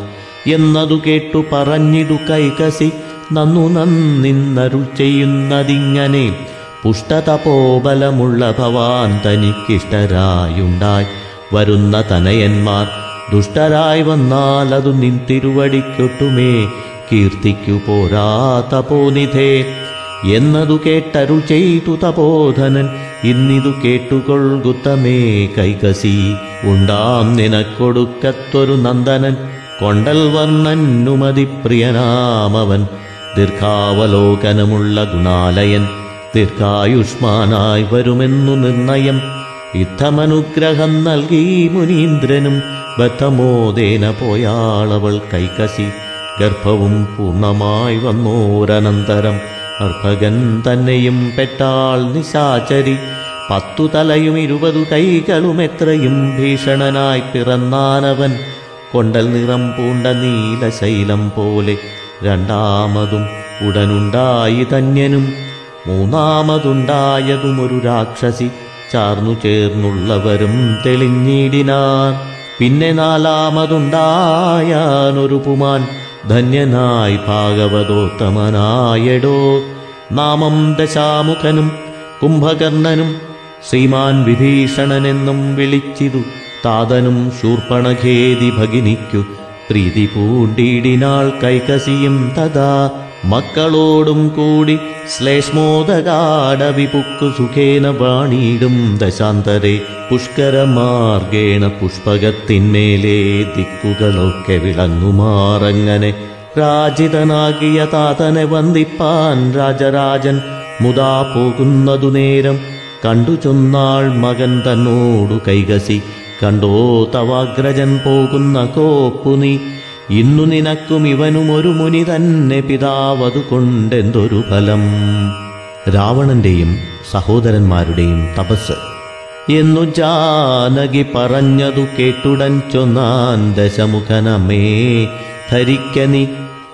എന്നതു കേട്ടു പറഞ്ഞിടു കൈകസി നന്നു നന്നിന്നരുൾ ചെയ്യുന്നതിങ്ങനെ പുഷ്ടതപോബലമുള്ള ഭവാൻ തനിക്കിഷ്ടരായുണ്ടായി. വരുന്ന തനയന്മാർ ദുഷ്ടരായി വന്നാൽ അതു നിൻ തിരുവടിക്കൊട്ടുമേ. കീർത്തിക്കു പോരാ തപോനിധേ എന്നതു കേട്ടരുൾ ചെയ്തു തപോധനൻ ഇന്നിതു കേട്ടുകൊൾകുത്തമേ കൈകസി ഉണ്ടാം നിനക്കൊടുക്കത്തൊരു നന്ദനൻ കൊണ്ടൽ വർണനുമതി പ്രിയനാമവൻ ദീർഘാവലോകനമുള്ള ഗുണാലയൻ ദീർഘായുഷ്മാനായി വരുമെന്നു നിർണയം. യുദ്ധമനുഗ്രഹം നൽകി മുനീന്ദ്രനും ബദ്ധമോദേന പോയാളവൾ കൈകസി ഗർഭവും പൂർണമായി വന്നോരനന്തരം. അർഭകൻ തന്നെയും പെട്ടാൾ നിശാചരി പത്തു തലയും ഇരുപതു കൈകളും എത്രയും ഭീഷണനായി പിറന്നാനവൻ. കൊണ്ടൽ നിറം പൂണ്ട നീലശൈലം പോലെ രണ്ടാമതും ഉടനുണ്ടായി ധന്യനും മൂന്നാമതുണ്ടായതും ഒരു രാക്ഷസി ചാർന്നു ചേർന്നുള്ളവരും തെളിഞ്ഞിടിനാർ പിന്നെ നാലാമതുണ്ടായാനൊരു പുമാൻ ധന്യനായി ഭാഗവതോത്തമനായടോ. നാമം ദശാമുഖനും കുംഭകർണനും ശ്രീമാൻ വിഭീഷണനെന്നും വിളിച്ചിതു. താതനും ശൂർപ്പണഖേദി ഭഗിനിക്കു പ്രീതി പൂണ്ടിടിനാൾ കൈകസിയും തഥാ മക്കളോടും കൂടി ശ്ലേഷ്മോദകാടവിപുക്കു സുഖേന വാണിയിടും ദശാന്തരെ പുഷ്കരമാർഗേണ പുഷ്പകത്തിന്മേലെ ദിക്കുകളൊക്കെ വിളങ്ങുമാറങ്ങനെ രാജിതനാകിയ താതനെ വന്ദിപ്പാൻ രാജരാജൻ മുതാ പോകുന്നതു നേരം കണ്ടു ചൊന്നാൾ മകൻ തന്നോടു കൈകസി. കണ്ടോ തവാഗ്രജൻ പോകുന്ന കോപ്പു നീ ഇന്നു നിനക്കും ഇവനും ഒരു മുനി തന്നെ പിതാവതു കൊണ്ടെന്തൊരു ഫലം. രാവണന്റെയും സഹോദരന്മാരുടെയും തപസ്. എന്നു ജാനകി പറഞ്ഞതു കേട്ടുടൻ ചൊന്നാൻ ദശമുഖനമേ ധരിക്കനി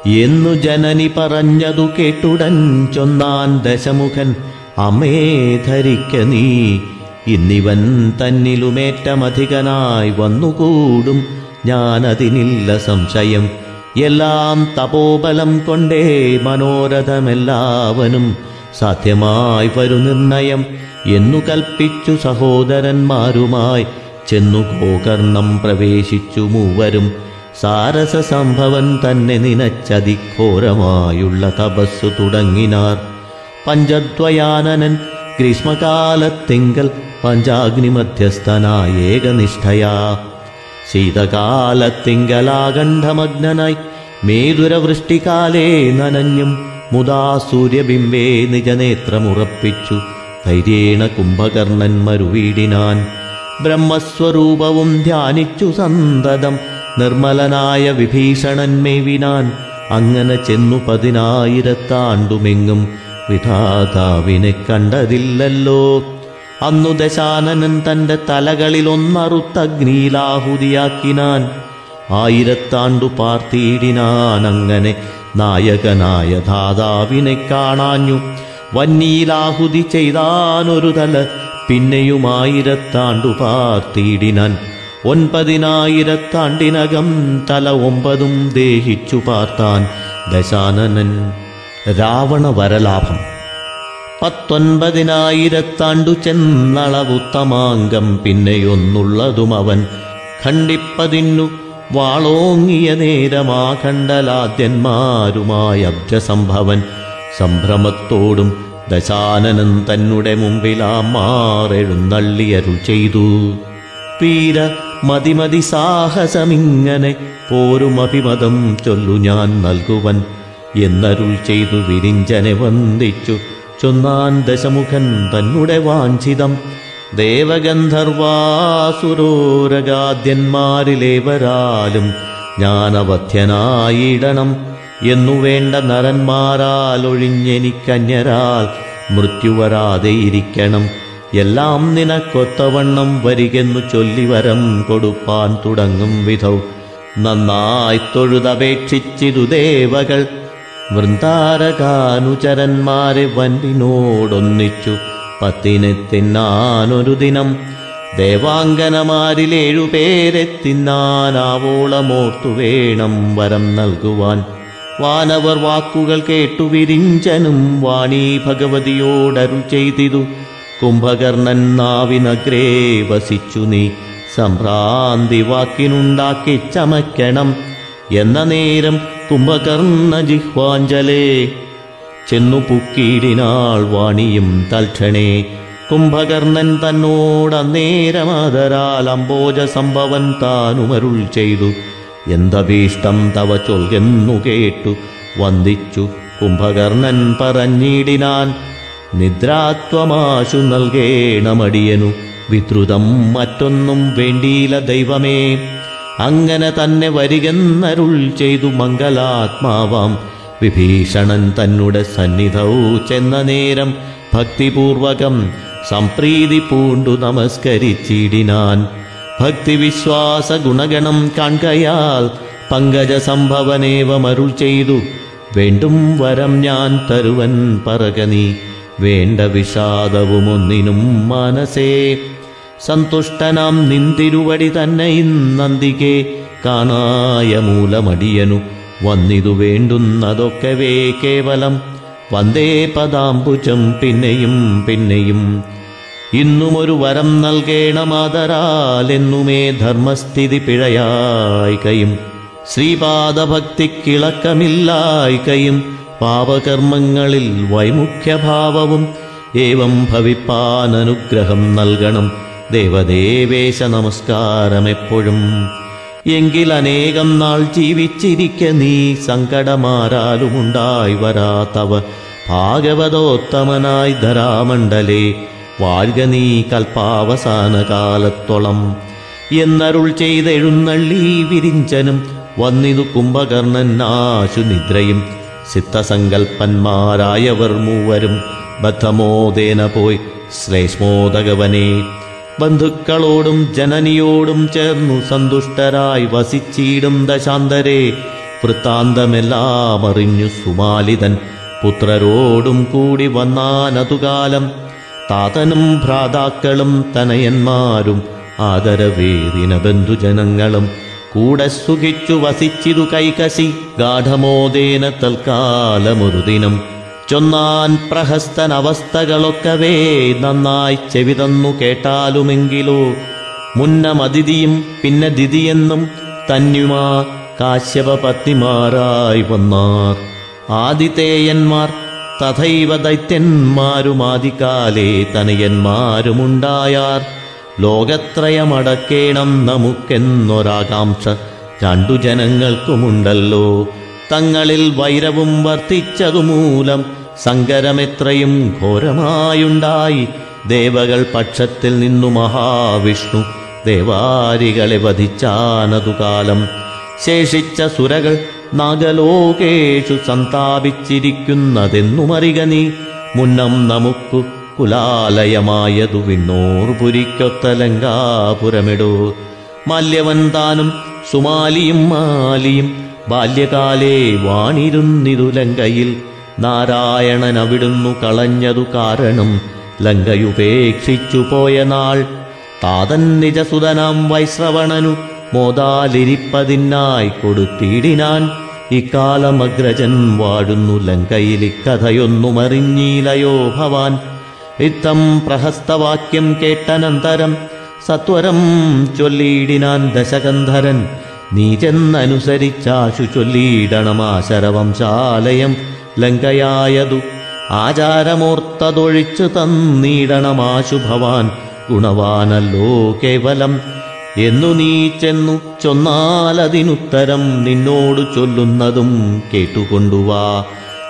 എന്നു ജനനി പറഞ്ഞതു കേട്ടുടൻ ചൊന്നാൻ ദശമുഖൻ അമേ ധരിക്ക നീ. ഇന്നിവൻ തന്നിലുമേറ്റമധികനായി വന്നുകൂടും. ഞാനതിനില്ല സംശയം. എല്ലാം തപോബലം കൊണ്ടേ മനോരഥമെല്ലാവനും സാധ്യമായി വരു നിർണയം. എന്നു കൽപ്പിച്ചു സഹോദരന്മാരുമായി ചെന്നു ഗോകർണം പ്രവേശിച്ചു മൂവരും. സാരസ സംഭവൻ തന്നെ നിനച്ചതിഘോരമായുള്ള തപസ്സു തുടങ്ങിനാർ. പഞ്ചദ്വയാനനൻ ഗ്രീഷ്മകാലത്തിങ്കൽ പഞ്ചാഗ്നി ഏകനിഷ്ഠയാ ശീതകാലത്തിങ്കലാകണ്ഠമഗ്നനായി മേതുരവൃഷ്ടികാലേ നനഞ്ഞും മുതാ സൂര്യബിംബേ നിജനേത്രമുറപ്പിച്ചു. ധൈര്യേണ കുംഭകർണൻ മരുവീടിനാൻ ബ്രഹ്മസ്വരൂപവും ധ്യാനിച്ചു സന്തതം. നിർമ്മലനായ വിഭീഷണൻ മേവിനാൻ അങ്ങനെ ചെന്നു പതിനായിരത്താണ്ടുമെങ്ങും വിധാതാവിനെ കണ്ടതില്ലല്ലോ. അന്നു ദശാനനൻ തന്റെ തലകളിൽ ഒന്നറുത്തഗ്നിയിലാഹുതിയാക്കിനാൻ ആയിരത്താണ്ടു പാർത്തിയിടിനാൻ അങ്ങനെ നായകനായ ധാതാവിനെ കാണാഞ്ഞു. വന്നിയിലാഹുതി ചെയ്താനൊരു തല പിന്നെയും ആയിരത്താണ്ടു പാർത്തിയിടിനാൻ. ഒൻപതിനായിരത്താണ്ടിനകം തല ഒമ്പതും ദേഹിച്ചു പാർത്താൻ ദശാനനൻ രാവണ വരലാഭം. പത്തൊൻപതിനായിരത്താണ്ടു ചെന്നളവുത്തമാങ്കം പിന്നെയൊന്നുള്ളതും അവൻ ഖണ്ഡിപ്പതിന്നു വാളോങ്ങിയ നേരമാ കണ്ടലാദ്യന്മാരുമായ അബ്ജസംഭവൻ സംഭ്രമത്തോടും ദശാനനൻ തന്നെ മാറെഴുന്നള്ളിയരു ചെയ്തു. വീര മതിമതി സാഹസമിങ്ങനെ പോരുമഭിമതം ചൊല്ലു ഞാൻ നൽകുവൻ എന്നരുൾ ചെയ്തു വിരിഞ്ചനെ വന്ദിച്ചു. ചൊന്നാൻ ദശമുഖൻ തന്നുടെ വാഞ്ചിതം. ദേവഗന്ധർവാസുരോരഗാദ്യന്മാരിലേവരാലും ജ്ഞാനവധ്യനായിടണം. എന്നു വേണ്ട നരന്മാരാൽ ഒഴിഞ്ഞെനിക്കന്യരാൽ മൃത്യുവരാതെയിരിക്കണം. എല്ലാം നിനക്കൊത്തവണ്ണം വരികെന്നു ചൊല്ലിവരം കൊടുപ്പാൻ തുടങ്ങും വിധൗ. നന്നായി തൊഴുതപേക്ഷിച്ചിതു ദേവകൾ. വൃന്ദാരകാനുചരന്മാരെ വൻപിനോടൊന്നിച്ചു. പത്തിന് തിന്നാനൊരു ദിനം. ദേവാംഗനമാരിലേഴുപേരെ തിന്നാനാവോളമോർത്തു വേണം വരം നൽകുവാൻ. വാനവർ വാക്കുകൾ കേട്ടു വിരിഞ്ചനും വാണി ഭഗവതിയോടരു ചെയ്തിതു. കുംഭകർണൻ നാവിനഗ്രേ വസിച്ചു നീ. സംഭ്രാന്തി വാക്കിനുണ്ടാക്കി ചമയ്ക്കണം. എന്ന നേരം കുംഭകർണ ജിഹ്വാഞ്ജലേ ചെന്നു പുക്കീടിനാൾ വാണിയും തൽക്ഷണേ. കുംഭകർണൻ തന്നോടന്നേരമാതരാൽ അംബോജ സംഭവൻ താനുമരുൾ ചെയ്തു. എന്തഭീഷ്ടം തവ ചൊൽകെന്നു കേട്ടു. വന്ദിച്ചു കുംഭകർണൻ പറഞ്ഞിടിനാൻ നിദ്രാത്വമാശു നൽകേണമടിയനു. വിദ്രുതം മറ്റൊന്നും വേണ്ടിയില്ല ദൈവമേ. അങ്ങനെ തന്നെ വരികെന്നരുൾ ചെയ്തു മംഗലാത്മാവാം. വിഭീഷണൻ തന്നുടെ സന്നിധൗ ചെന്ന നേരം ഭക്തിപൂർവകം സംപ്രീതി പൂണ്ടു നമസ്കരിച്ചിടിനാൻ. ഭക്തിവിശ്വാസ ഗുണഗണം കാൺകയാൽ പങ്കജ സംഭവനേവമരുൾ ചെയ്തു. വേണ്ടും വരം ഞാൻ തരുവൻ പറകനി. വേണ്ട വിഷാദവുമൊന്നിനും മനസ്സേ സന്തുഷ്ടനാം നിന്തിരുവടി തന്നെ ഇന്നന്തികെ കാണായ മൂലമടിയനു വന്നിതു വേണ്ടുന്നതൊക്കവേ കേവലം. വന്ദേ പദാംബുജം പിന്നെയും പിന്നെയും. ഇന്നുമൊരു വരം നൽകേണമാതരാലെന്നുമേ ധർമ്മസ്ഥിതി പിഴയായിക്കയും ശ്രീപാദഭക്തിക്കിളക്കമില്ലായിക്കയും പാപകർമ്മങ്ങളിൽ വൈമുഖ്യഭാവവും. ഏവം ഭവിപ്പാൻ അനുഗ്രഹം നൽകണം. ദേവദേവേശ നമസ്കാരം എപ്പോഴും എങ്കിൽ അനേകം നാൾ ജീവിച്ചിരിക്ക നീ സങ്കടമാരാലുമുണ്ടായി വരാത്തവ. ഭാഗവതോത്തമനായി ധരാമണ്ഡലേ വാഴ്ക നീ കൽപ്പാവസാന കാലത്തോളം എന്നരുൾ ചെയ്തെഴുന്നള്ളി വിരിഞ്ചനും വന്നിതു കുംഭകർണൻ ആശു നിദ്രയും സിദ്ധസങ്കൽപ്പന്മാരായവർ മൂവരും ബദ്ധമോദേന പോയി ശ്ലേഷ്മോദകവനെ ബന്ധുക്കളോടും ജനനിയോടും ചേർന്നു സന്തുഷ്ടരായി വസിച്ചിടും ദശാന്തരെ. വൃത്താന്തമെല്ലാം അറിഞ്ഞു സുമാലിതൻ പുത്രരോടും കൂടി വന്നാനതുകാലം. താതനും ഭ്രാതാക്കളും തനയന്മാരും ആദരവേദിന ബന്ധുജനങ്ങളും കൂടെ സുഖിച്ചു വസിച്ചിതു കൈകശി ഗാഠമോദേന തൽക്കാലമൊരു ദിനം ചൊന്നാൻ പ്രഹസ്തൻ അവസ്ഥകളൊക്കവേ നന്നായി ചെവിതന്നു കേട്ടാലുമെങ്കിലോ. മുന്നമതിഥിയും പിന്നെ ദിതിയെന്നും തന്യുമാ കാശ്യപ പത്നിമാരായി വന്നാർ. ആദിതേയന്മാർ തഥൈവ ദൈത്യന്മാരുമാദികാലേ തനയന്മാരുമുണ്ടായാർ. ലോകത്രയമടക്കേണം നമുക്കെന്നൊരാകാംക്ഷ രണ്ടു ജനങ്ങൾക്കുമുണ്ടല്ലോ. തങ്ങളിൽ വൈരവും വർദ്ധിച്ചതുമൂലം സങ്കരമെത്രയും ഘോരമായുണ്ടായി. ദേവകൾ പക്ഷത്തിൽ നിന്നു മഹാവിഷ്ണു ദേവാരികളെ വധിച്ചാനതു കാലം ശേഷിച്ച സുരകൾ നാഗലോകേഷു സന്താപിച്ചിരിക്കുന്നതെന്നുമറിക നീ. മുന്നം നമുക്കു കുലാലയമായതു വിണ്ണൂർ പുരിക്കൊത്തലങ്കാപുരമിടോ മാല്യവൻ താനും സുമാലിയും മാലിയും ബാല്യകാലേ വാണിരുന്നിതു ലങ്കയിൽ നാരായണൻ അവിടുന്നു കളഞ്ഞതു കാരണം ലങ്കയുപേക്ഷിച്ചു പോയ നാൾ. താതൻ നിജസുതനാം വൈശ്രവണനു മോതാലിരിപ്പതിനായി കൊടുത്തിടിനാൻ. ഇക്കാലമഗ്രജൻ വാഴുന്നു ലങ്കയിൽ ഇക്കഥയൊന്നുമറിഞ്ഞീലയോ ഭവാൻ. ഇത്തം പ്രഹസ്തവാക്യം കേട്ടനന്തരം സത്വരം ചൊല്ലിയിടിനാൻ ദശകന്ധരൻ. നീ ചെന്നനുസരിച്ചാശു ചൊല്ലിയിടണമാശരവംശാലയം ലങ്കയായതു ആചാരമോർത്തതൊഴിച്ചു തന്നീടണമാശു ഭവാൻ ഗുണവാനല്ലോ കേവലം. എന്നു നീ ചെന്നു ചൊന്നാലതിനുത്തരം നിന്നോടു ചൊല്ലുന്നതും കേട്ടുകൊണ്ടുവാ.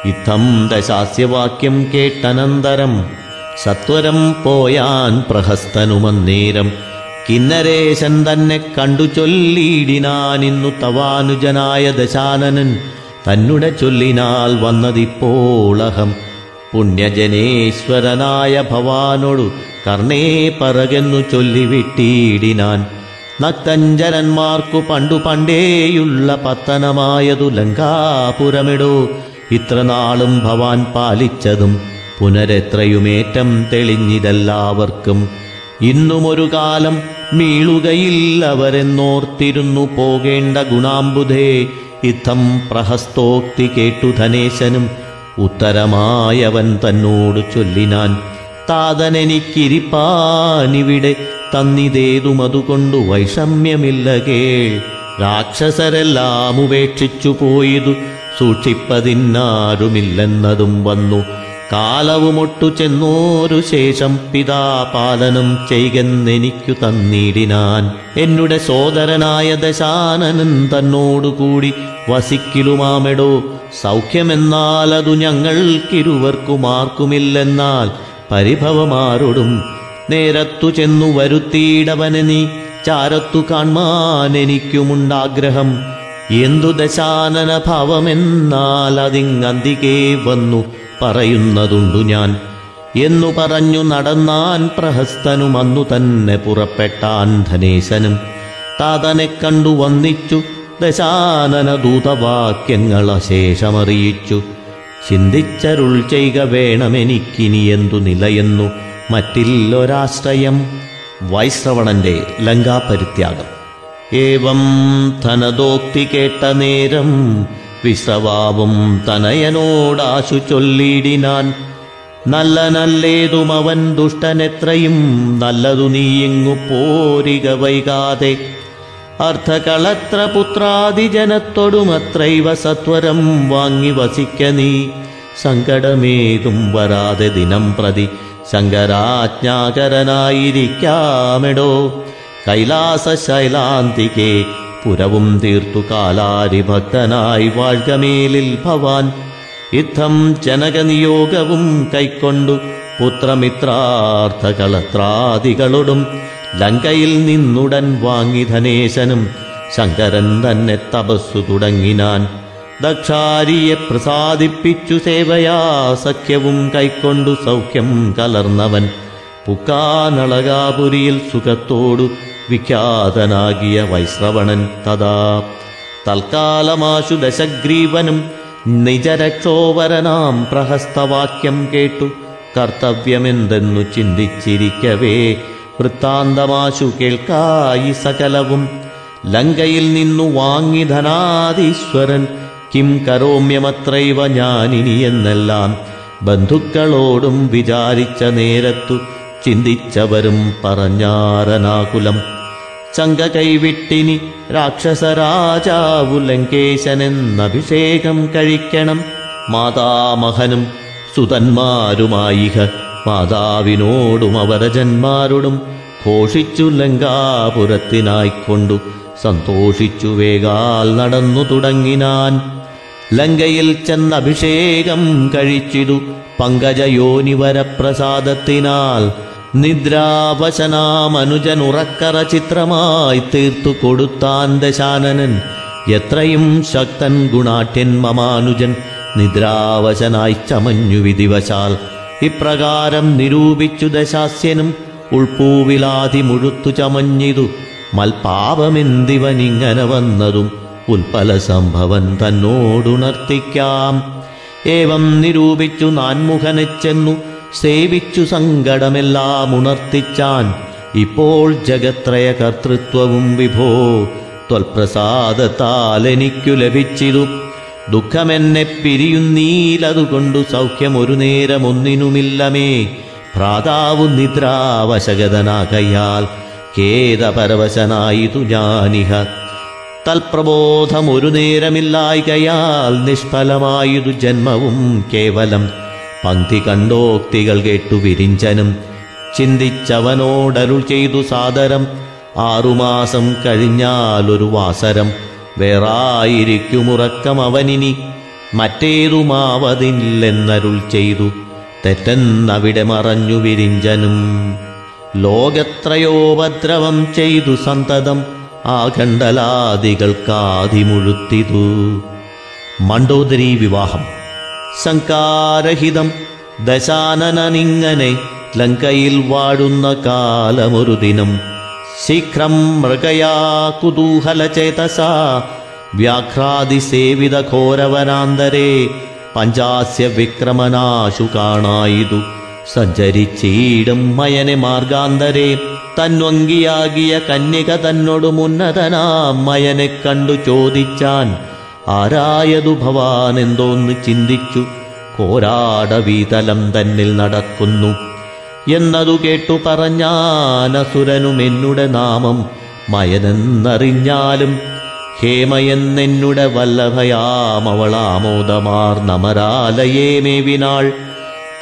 ഇത്തം ദശാസ്യവാക്യം കേട്ടനന്തരം സത്വരം പോയാൻ പ്രഹസ്തനുമന്നേരം. കിന്നരേശൻ തന്നെ കണ്ടു ചൊല്ലിയിടിനാനിന്നു തവാനുജനായ ദശാനനൻ തന്നുടെ ചൊല്ലിനാൽ വന്നതിപ്പോളഹം പുണ്യജനേശ്വരനായ ഭവാനോടു കർണേ പറകെന്നു ചൊല്ലിവിട്ടിടിനാൻ. നക്തഞ്ചരന്മാർക്കു പണ്ടു പണ്ടേയുള്ള പത്തനമായതു ലങ്കാപുരമിടോ. ഇത്രനാളും ഭവാൻ പാലിച്ചതും പുനരെത്രയുമേറ്റം തെളിഞ്ഞിതെല്ലാവർക്കും. ഇന്നുമൊരു കാലം മീളുകയില്ലവരെന്നോർത്തിരുന്നു പോകേണ്ട ഗുണാംബുധേ. ഇത്തം പ്രഹസ്തോക്തി കേട്ടു ധനേശനും. ഉത്തരമായവൻ തന്നോട് ചൊല്ലിനാൻ താതനെനിക്കിരിപ്പാനിവിടെ തന്നിതേതും അതുകൊണ്ടു വൈഷമ്യമില്ല കേൾ. രാക്ഷസരെല്ലാം ഉപേക്ഷിച്ചു പോയതു സൂക്ഷിപ്പതിന്നാരുമില്ലെന്നതും വന്നു. കാലവുമൊട്ടു ചെന്നോരു ശേഷം പിതാപാലനം ചെയ്കെന്നെനിക്കു തന്നിടിനാൻ. എന്നുടെ സോദരനായ ദശാനനൻ തന്നോടുകൂടി വസിക്കിലുമാമെടോ. സൗഖ്യമെന്നാൽ അതു ഞങ്ങൾക്കിരുവർക്കുമാർക്കുമില്ലെന്നാൽ പരിഭവമാരോടും നേരത്തു ചെന്നു വരുത്തിയിടവനെ നീ ചാരത്തു കാൺമാൻ എനിക്കുമുണ്ടാഗ്രഹം എന്തു ദശാനന ഭാവമെന്നാൽ അതിങ്ങന്തികേ വന്നു. പറയുന്നതുണ്ടു ഞാൻ. എന്നു പറഞ്ഞു നടന്നാൻ പ്രഹസ്തനും അന്നു തന്നെ പുറപ്പെട്ട ധനേശനും താതനെ കണ്ടു വന്നിച്ചു ദശാനന ദൂതവാക്യങ്ങൾ അശേഷമറിയിച്ചു. ചിന്തിച്ചരുൾ ചെയ്ക വേണമെനിക്കിനി എന്തു നിലയെന്നു മറ്റില്ലൊരാശ്രയം. വൈശ്രവണന്റെ ലങ്കാപരിത്യാഗം. ഏവം ധനദോക്തി കേട്ട നേരം വിശ്രവാവും തനയനോടാശു ചൊല്ലിടിനാൻ. നല്ല നല്ലേതും അവൻ ദുഷ്ടനെത്രയും നല്ലതു നീയിങ്ങു പോരിക വൈകാതെ. അർത്ഥകളത്ര പുത്രാദിജനത്തോടുമത്രൈവ സത്വരം വാങ്ങി വസിക്ക നീ. സങ്കടമേതും വരാതെ ദിനം പ്രതി ശങ്കരാജ്ഞാകരനായിരിക്കാമെടോ. കൈലാസ ശൈലാന്തികെ പുരവും തീർത്തു കാലാരി ഭക്തനായി വാഴ്കമേലിൽ ഭവാൻ. യുദ്ധം ജനകനിയോഗവും കൈക്കൊണ്ടു പുത്രമിത്രാർത്ഥകളത്രാദികളോടും. ലങ്കയിൽ നിന്നുടൻ വാങ്ങി ധനേശനും ശങ്കരൻ തന്നെ തപസ്സു തുടങ്ങിനാൻ. ദക്ഷാരിയെ പ്രസാദിപ്പിച്ചു സേവയാ സഖ്യവും കൈക്കൊണ്ടു സൗഖ്യം കലർന്നവൻ. പുക്കാനളകാപുരിയിൽ സുഖത്തോടു വിഖ്യാതനാകിയ വൈശ്രവണൻ തഥാ. തൽക്കാലമാശു ദശഗ്രീവനും നിജരക്ഷോവരനാം പ്രഹസ്തവാക്യം കേട്ടു. കർത്തവ്യമെന്തെന്നു ചിന്തിച്ചിരിക്കവേ വൃത്താന്തമാശു കേൾക്കായി സകലവും. ലങ്കയിൽ നിന്നു വാങ്ങി ധനാധീശ്വരൻ കിം കരോമ്യമത്രൈവ ഞാനിനിയെന്നെല്ലാം ബന്ധുക്കളോടും വിചാരിച്ച നേരത്തു ചിന്തിച്ചവരും പറഞ്ഞാരനാകുലം. ചങ്ക കൈവിട്ടിനി രാക്ഷസരാജാവു ലങ്കേശനെന്നഭിഷേകം കഴിക്കണം. മാതാമഹനും സുതന്മാരുമായിഹ മാതാവിനോടും അവരജന്മാരോടും ഘോഷിച്ചു ലങ്കാപുരത്തിനായിക്കൊണ്ടു. സന്തോഷിച്ചു വേഗാൽ നടന്നു തുടങ്ങിനാൻ. ലങ്കയിൽ ചെന്നഭിഷേകം കഴിച്ചിതു പങ്കജയോനിവരപ്രസാദത്തിനാൽ നിദ്രാവശനാമനുജനുറക്കറ ചിത്രമായി തീർത്തു കൊടുത്താൻ ദശാനനൻ. എത്രയും ശക്തൻ ഗുണാട്യൻ മമാനുജൻ നിദ്രാവശനായി ചമഞ്ഞു വിധിവശാൽ. ഇപ്രകാരം നിരൂപിച്ചു ദശാസ്യനും ഉൾപൂവിലാതി മുഴുത്തു ചമഞ്ഞിതു. മൽപാപമെന്തിവനിങ്ങനെ വന്നതും ഉൽപ്പല സംഭവൻ തന്നോടുണർത്തിക്കാം. ഏവം നിരൂപിച്ചു നാൻമുഖനെ ചെന്നു സേവിച്ചു സങ്കടമെല്ലാം ഉണർത്തിച്ചാൻ ഇപ്പോൾ ജഗത്രയ കർത്തൃത്വവും വിഭോ. ത്വൽപ്രസാദത്താൽ എനിക്കു ലഭിച്ചിതു ദുഃഖമെന്നെ പിരിയുന്നീലതുകൊണ്ടു സൗഖ്യമൊരു നേരമൊന്നിനുമില്ലമേ ഭ്രാതാവു നിദ്രാവശഗതനാകയാൽ ഖേദപരവശനായിതു ഞാനിഹ. തൽപ്രബോധമൊരു നേരമില്ലായികയാൽ നിഷ്ഫലമായതു ജന്മവും കേവലം പങ്ക്തി കണ്ടോക്തികൾ കേട്ടു വിരിഞ്ചനും ചിന്തിച്ചവനോടരുൾ ചെയ്തു സാദരം. ആറുമാസം കഴിഞ്ഞാലൊരു വാസരം. വേറായിരിക്കുമുറക്കം അവനിനി മറ്റേതുമാവതില്ലെന്നരുൾ ചെയ്തു. തെറ്റെന്നവിടെ മറഞ്ഞു വിരിഞ്ചനും. ലോകത്രയോപദ്രവം ചെയ്തു സന്തതം ആഖണ്ഡലാദികൾക്കാതിമുഴുത്തിതു മണ്ടോദരി വിവാഹം. ശങ്കാരഹിതം ദശാനനനിങ്ങനെ ലങ്കയിൽ വാഴുന്ന കാലമൊരു ദിനം. ശീഘ്രം മൃഗയാ കുതൂഹലചേതസാ വ്യാഘ്രാതി സേവിത ഘോരവനാന്തരേ പഞ്ചാസ്യ വിക്രമനാശു കാണായിതു. സഞ്ചരിച്ചീടും മയനെ മാർഗാന്തരേ തന്നൊങ്കിയാകിയ കന്യക തന്നോടു മുന്നതനാ മയനെ കണ്ടു ചോദിച്ചാൻ ആരായതു ഭവാൻ എന്തോന്ന് ചിന്തിച്ചു? കോരാടവീതലം തന്നിൽ നടക്കുന്നു. എന്നതു കേട്ടു പറഞ്ഞാനസുരനും എന്നുടെ നാമം മയനെന്നറിഞ്ഞാലും ഹേമയെന്നെന്നുടെ വല്ലഭയാമവളാമോദമാർ നമരാലയേ മേവിനാൾ.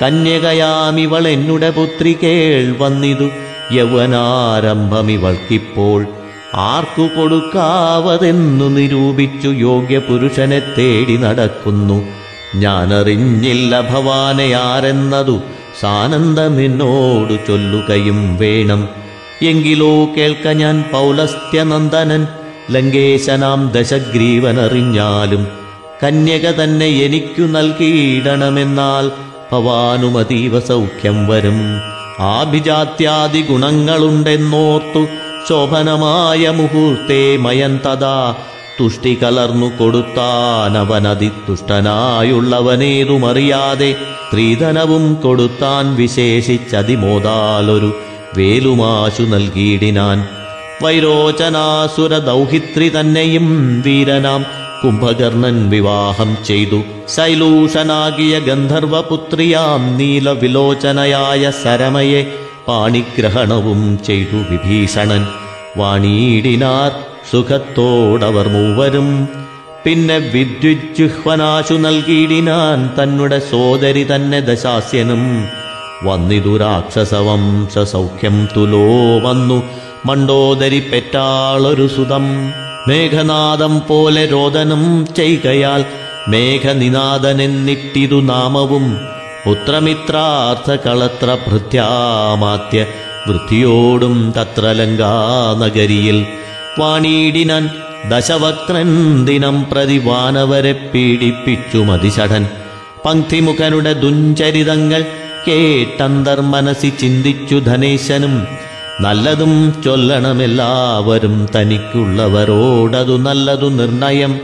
കന്യകയാമിവൾ എന്നുടെ പുത്രി കേൾ വന്നിതു. യൗവനാരംഭമിവൾക്കിപ്പോൾ ആർക്കു കൊടുക്കാവതെന്നു നിരൂപിച്ചു യോഗ്യ പുരുഷനെ തേടി നടക്കുന്നു. ഞാനറിഞ്ഞില്ല ഭവാനെ ആരെന്നതു. സാനന്ദമെന്നോടു ചൊല്ലുകയും വേണം. എങ്കിലോ കേൾക്ക ഞാൻ പൗലസ്ത്യനന്ദനൻ. ലങ്കേശനാം ദശഗ്രീവനറിഞ്ഞാലും കന്യക തന്നെ എനിക്കു നൽകിയിടണമെന്നാൽ ഭവാനുമതീവ സൗഖ്യം വരും. ആഭിജാത്യാദി ഗുണങ്ങളുണ്ടെന്നോർത്തു ശോഭനമായ മുഹൂർത്തേ മയൻ തഥാ. തുഷ്ടി കലർന്നു കൊടുത്താനവനതിതുഷ്ടനായുള്ളവനേതുമറിയാതെ സ്ത്രീധനവും കൊടുത്താൻ വിശേഷിച്ചതിമോതാലൊരു വേലുമാശു നൽകിയിടിനാൻ. വൈരോചനാസുര ദൗഹിത്രി തന്നെയും വീരനാം. കുംഭകർണൻ വിവാഹം ചെയ്തു. ശൈലൂഷനാകിയ ഗന്ധർവപുത്രിയാം നീലവിലോചനയായ സരമയെ പാണിഗ്രഹണവും ചെയ്തു വിഭീഷണൻ. വാണീടിനാർ സുഖത്തോടവർ മൂവരും. പിന്നെ വിദ്യുജ്ജുഹ്വനാശു നൽകിയിടിനാൻ തന്നുടെ സോദരി തന്നെ ദശാസ്യനും. വന്നിതു രാക്ഷസവംശ സൗഖ്യം തുലോ വന്നു. മണ്ടോദരി പെറ്റാളൊരു സുതം. മേഘനാദം പോലെ രോദനം ചെയ്കയാൽ മേഘനിനാദനെന്നിട്ടിതു നാമവും. പുത്രമിത്രാർത്ഥ കളത്ര ഭൃത്യാമാത്യ വൃത്തിയോടും തത്ര ലങ്കാനഗരിയിൽ വാണീടിനൻ ദശവക്രൻ ദിനം പ്രതി വാനവരെ പീഡിപ്പിച്ചു മതിഷഠൻ പങ്ക്തിമുഖനുടെ ദുഞ്ചരിതങ്ങൾ കേട്ടന്തർ മനസ്സി ചിന്തിച്ചു ധനേശനും. നല്ലതും ചൊല്ലണമെല്ലാവരും തനിക്കുള്ളവരോടതു നല്ലതു നിർണയം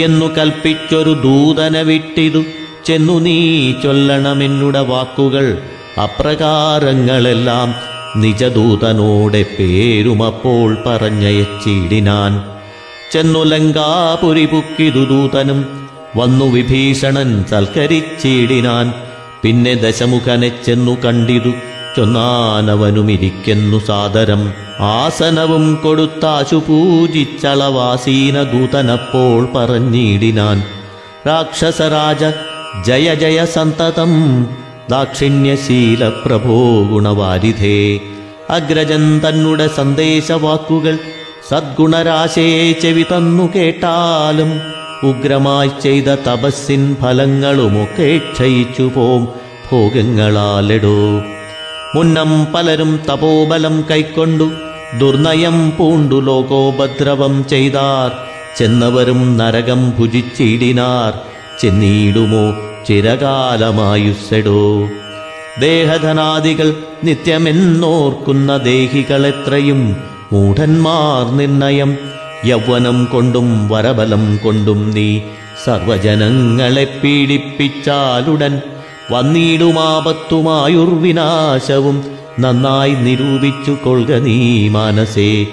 എന്നു കൽപ്പിച്ചൊരു ദൂതനെ വിട്ടിതു. ചെന്നു നീ ചൊല്ലണമെന്നുടെ വാക്കുകൾ അപ്രകാരങ്ങളെല്ലാം നിജദൂതനോടെ പേരുമപ്പോൾ പറഞ്ഞയച്ചിടിനാൻ. ചെന്നു ലങ്കാപുരി പുക്കിതുദൂതനും വന്നു വിഭീഷണൻ സൽക്കരിച്ചിടിനാൻ. പിന്നെ ദശമുഖനെ ചെന്നു കണ്ടിതു ചൊന്നാനവനുമിരിക്കുന്നു സാദരം. ആസനവും കൊടുത്താശു പൂജിച്ചളവാസീന ദൂതനപ്പോൾ പറഞ്ഞിടിനാൻ. രാക്ഷസരാജ ജയ ജയ സന്തതം ദാക്ഷിണ്യശീല പ്രഭോ ഗുണവാരിധേ. അഗ്രജൻ തന്നുടെ സന്ദേശവാക്കുകൾ സദ്ഗുണരാശയെ ചെവി തന്നു കേട്ടാലും ഉഗ്രമായി ചെയ്ത തപസ്സിൻ ഫലങ്ങളുമൊക്കെ ക്ഷയിച്ചു പോം ഭോഗങ്ങളാലെടോ. മുന്നം പലരും തപോബലം കൈക്കൊണ്ടു ദുർനയം പൂണ്ടു ലോകോപദ്രവം ചെയ്താർ. ചെന്നവരും നരകം ഭുജിച്ചിടിനാർ. ചെന്നീടുമോ? ചിരകാലമായുസ്സെടോ? ദേഹധനാദികൾ നിത്യമെന്നോർക്കുന്ന ദേഹികളെത്രയും മൂഢന്മാർ നിർണയം. യൗവനം കൊണ്ടും വരബലം കൊണ്ടും നീ സർവജനങ്ങളെ പീഡിപ്പിച്ചാലുടൻ വന്നിടുമാപത്തുമായുർവിനാശവും നന്നായി നിരൂപിച്ചു കൊള്ളുക നീ മാനസേ.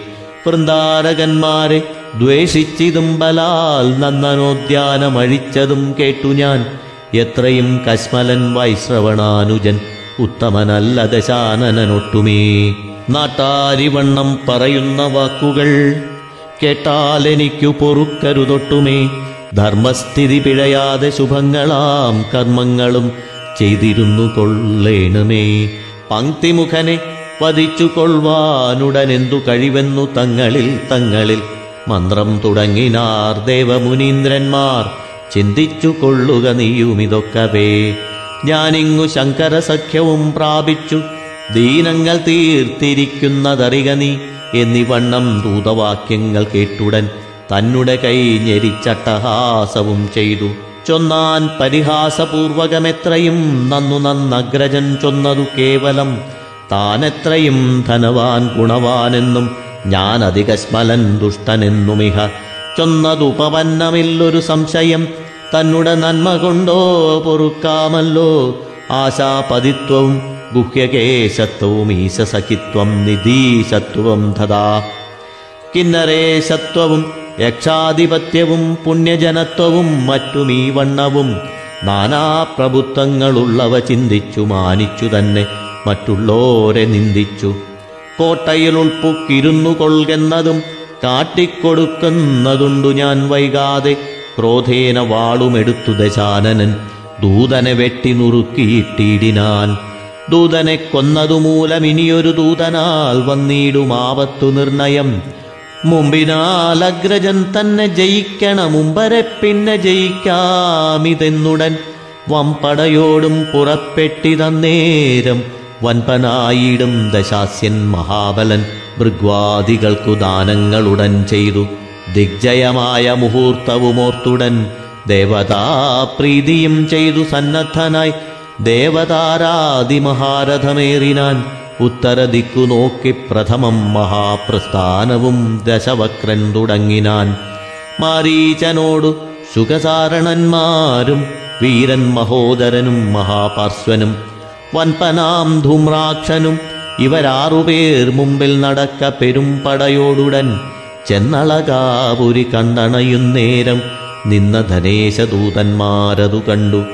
വൃന്ദാരകന്മാരെ ദ്വേഷിച്ചിതും ബലാൽ നന്ദനോദ്യാനമഴിച്ചതും കേട്ടു ഞാൻ. എത്രയും കശ്മലൻ വൈശ്രവണാനുജൻ ഉത്തമനല്ല ദശാനനനൊട്ടുമേ. നാട്ടാരിവണ്ണം പറയുന്ന വാക്കുകൾ കേട്ടാൽ എനിക്കു പൊറുക്കരുതൊട്ടുമേ. ധർമ്മസ്ഥിതി പിഴയാതെ ശുഭങ്ങളാം കർമ്മങ്ങളും ചെയ്തിരുന്നു കൊള്ളേണമേ. പങ്ക്തിമുഖനെ വധിച്ചു കൊള്ളുവാനുടനെന്തു കഴിവെന്നു തങ്ങളിൽ തങ്ങളിൽ മന്ത്രം തുടങ്ങിനാർ ദേവമുനീന്ദ്രന്മാർ. ചിന്തിച്ചു കൊള്ളുക നീയുമിതൊക്കവേ. ഞാനിങ്ങു ശങ്കരസഖ്യവും പ്രാപിച്ചു. ദീനങ്ങൾ തീർത്തിരിക്കുന്നതറിക നീ എന്നിവണ്ണം ദൂതവാക്യങ്ങൾ കേട്ടുടൻ തന്നുടെ കൈ ഞെരിച്ചട്ടഹാസവും ചെയ്തു. ചൊന്നാൻ പരിഹാസപൂർവകമെത്രയും നന്നു നന്നഗ്രജൻ ചൊന്നതു കേവലം താനെത്രയും ധനവാൻ ഗുണവാനെന്നും ഞാൻ അധികസ്മലൻ ദുഷ്ടനെന്നുമിഹ. ചൊന്നതുപവന്നമില്ലൊരു സംശയം. തന്നുടെ നന്മ കൊണ്ടോ പൊറുക്കാമല്ലോ. ആശാപതിത്വവും ഗുഹ്യകേശത്വവും ഈശസഖിത്വം നിധീശത്വം തഥാ. കിന്നരേശത്വവും യക്ഷാധിപത്യവും പുണ്യജനത്വവും മറ്റും ഈ വണ്ണവും നാനാപ്രഭുത്വങ്ങളുള്ളവ ചിന്തിച്ചു മാനിച്ചു തന്നെ. മറ്റുള്ളോരെ നിന്ദിച്ചു. കോട്ടയിൽ ഉൾപ്പുക്കിരുന്നു കൊള്ളുന്നതും കാട്ടിക്കൊടുക്കുന്നതുണ്ടു ഞാൻ വൈകാതെ. ക്രോധേന വാളുമെടുത്തു ദശാനനൻ. ദൂതനെ വെട്ടി നുറുക്കിയിട്ടിടിനാൻ. ദൂതനെ കൊന്നതുമൂലം ഇനിയൊരു ദൂതനാൽ വന്നിടുമാവത്തു നിർണയം. മുമ്പിനാൽ അഗ്രജൻ തന്നെ ജയിക്കണം മുമ്പരെ പിന്നെ ജയിക്കാമിതെന്നുടൻ വമ്പടയോടും പുറപ്പെട്ടിതന്നേരം വൻപനായിടും ദശാസ്യൻ മഹാബലൻ ഭൃഗ്വാദികൾക്കു ദാനങ്ങളുടൻ ചെയ്തു. ദിഗ്ജയമായ മുഹൂർത്തവുമോർത്തുടൻ ദേവതാപ്രീതിയും ചെയ്തു സന്നദ്ധനായി. ദേവതാരാതിമഹാരഥമേറിനാൻ ഉത്തരദിക്കു നോക്കി പ്രഥമം മഹാപ്രസ്ഥാനവും ദശവക്രൻ തുടങ്ങിനാൻ. മാരീചനോടു സുഖസാരണന്മാരും വീരൻ മഹോദരനും മഹാപാർശ്വനും വൻപനാം ധൂമ്രാക്ഷനും ഇവരാറുപേർ മുമ്പിൽ നടക്ക പെരുംപടയോടുടൻ ചെന്നളകാപുരി കണ്ടണയുന്നേരം നിന്ന ധനേശദൂതന്മാരതു കണ്ടു.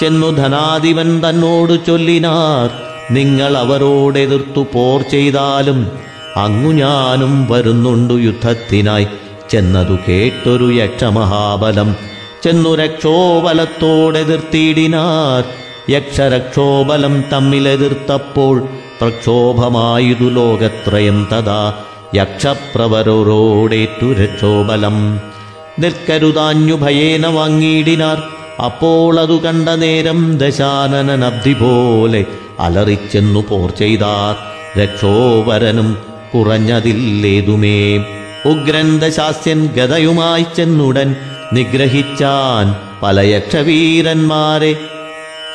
ചെന്നു ധനാധിപൻ തന്നോട് ചൊല്ലിനാർ നിങ്ങൾ അവരോടെതിർത്തു പോർ ചെയ്താലും അങ്ങു ഞാനും വരുന്നുണ്ടു യുദ്ധത്തിനായി ചെന്നതു കേട്ടൊരു യക്ഷമഹാബലം. ചെന്നു രക്ഷോബലത്തോടെതിർത്തിയിടിനാർ യക്ഷരക്ഷോബലം തമ്മിലെതിർത്തപ്പോൾ പ്രക്ഷോഭമായതു ലോകത്രയം തഥാ യക്ഷപ്രവരോടേറ്റു രക്ഷോബലം നിൽക്കരുതാഞ്ഞു ഭയേന വാങ്ങിയിടിനാർ അപ്പോൾ അതു കണ്ട നേരം ദശാനനബ്ധി പോലെ അലറിച്ചെന്നു പോർ ചെയ്താർ. രക്ഷോവരനും കുറഞ്ഞതില്ലേതുമേ? ഉഗ്രന്ഥശാസ്യൻ ഗതയുമായി ചെന്നുടൻ നിഗ്രഹിച്ചാൻ പല യക്ഷവീരന്മാരെ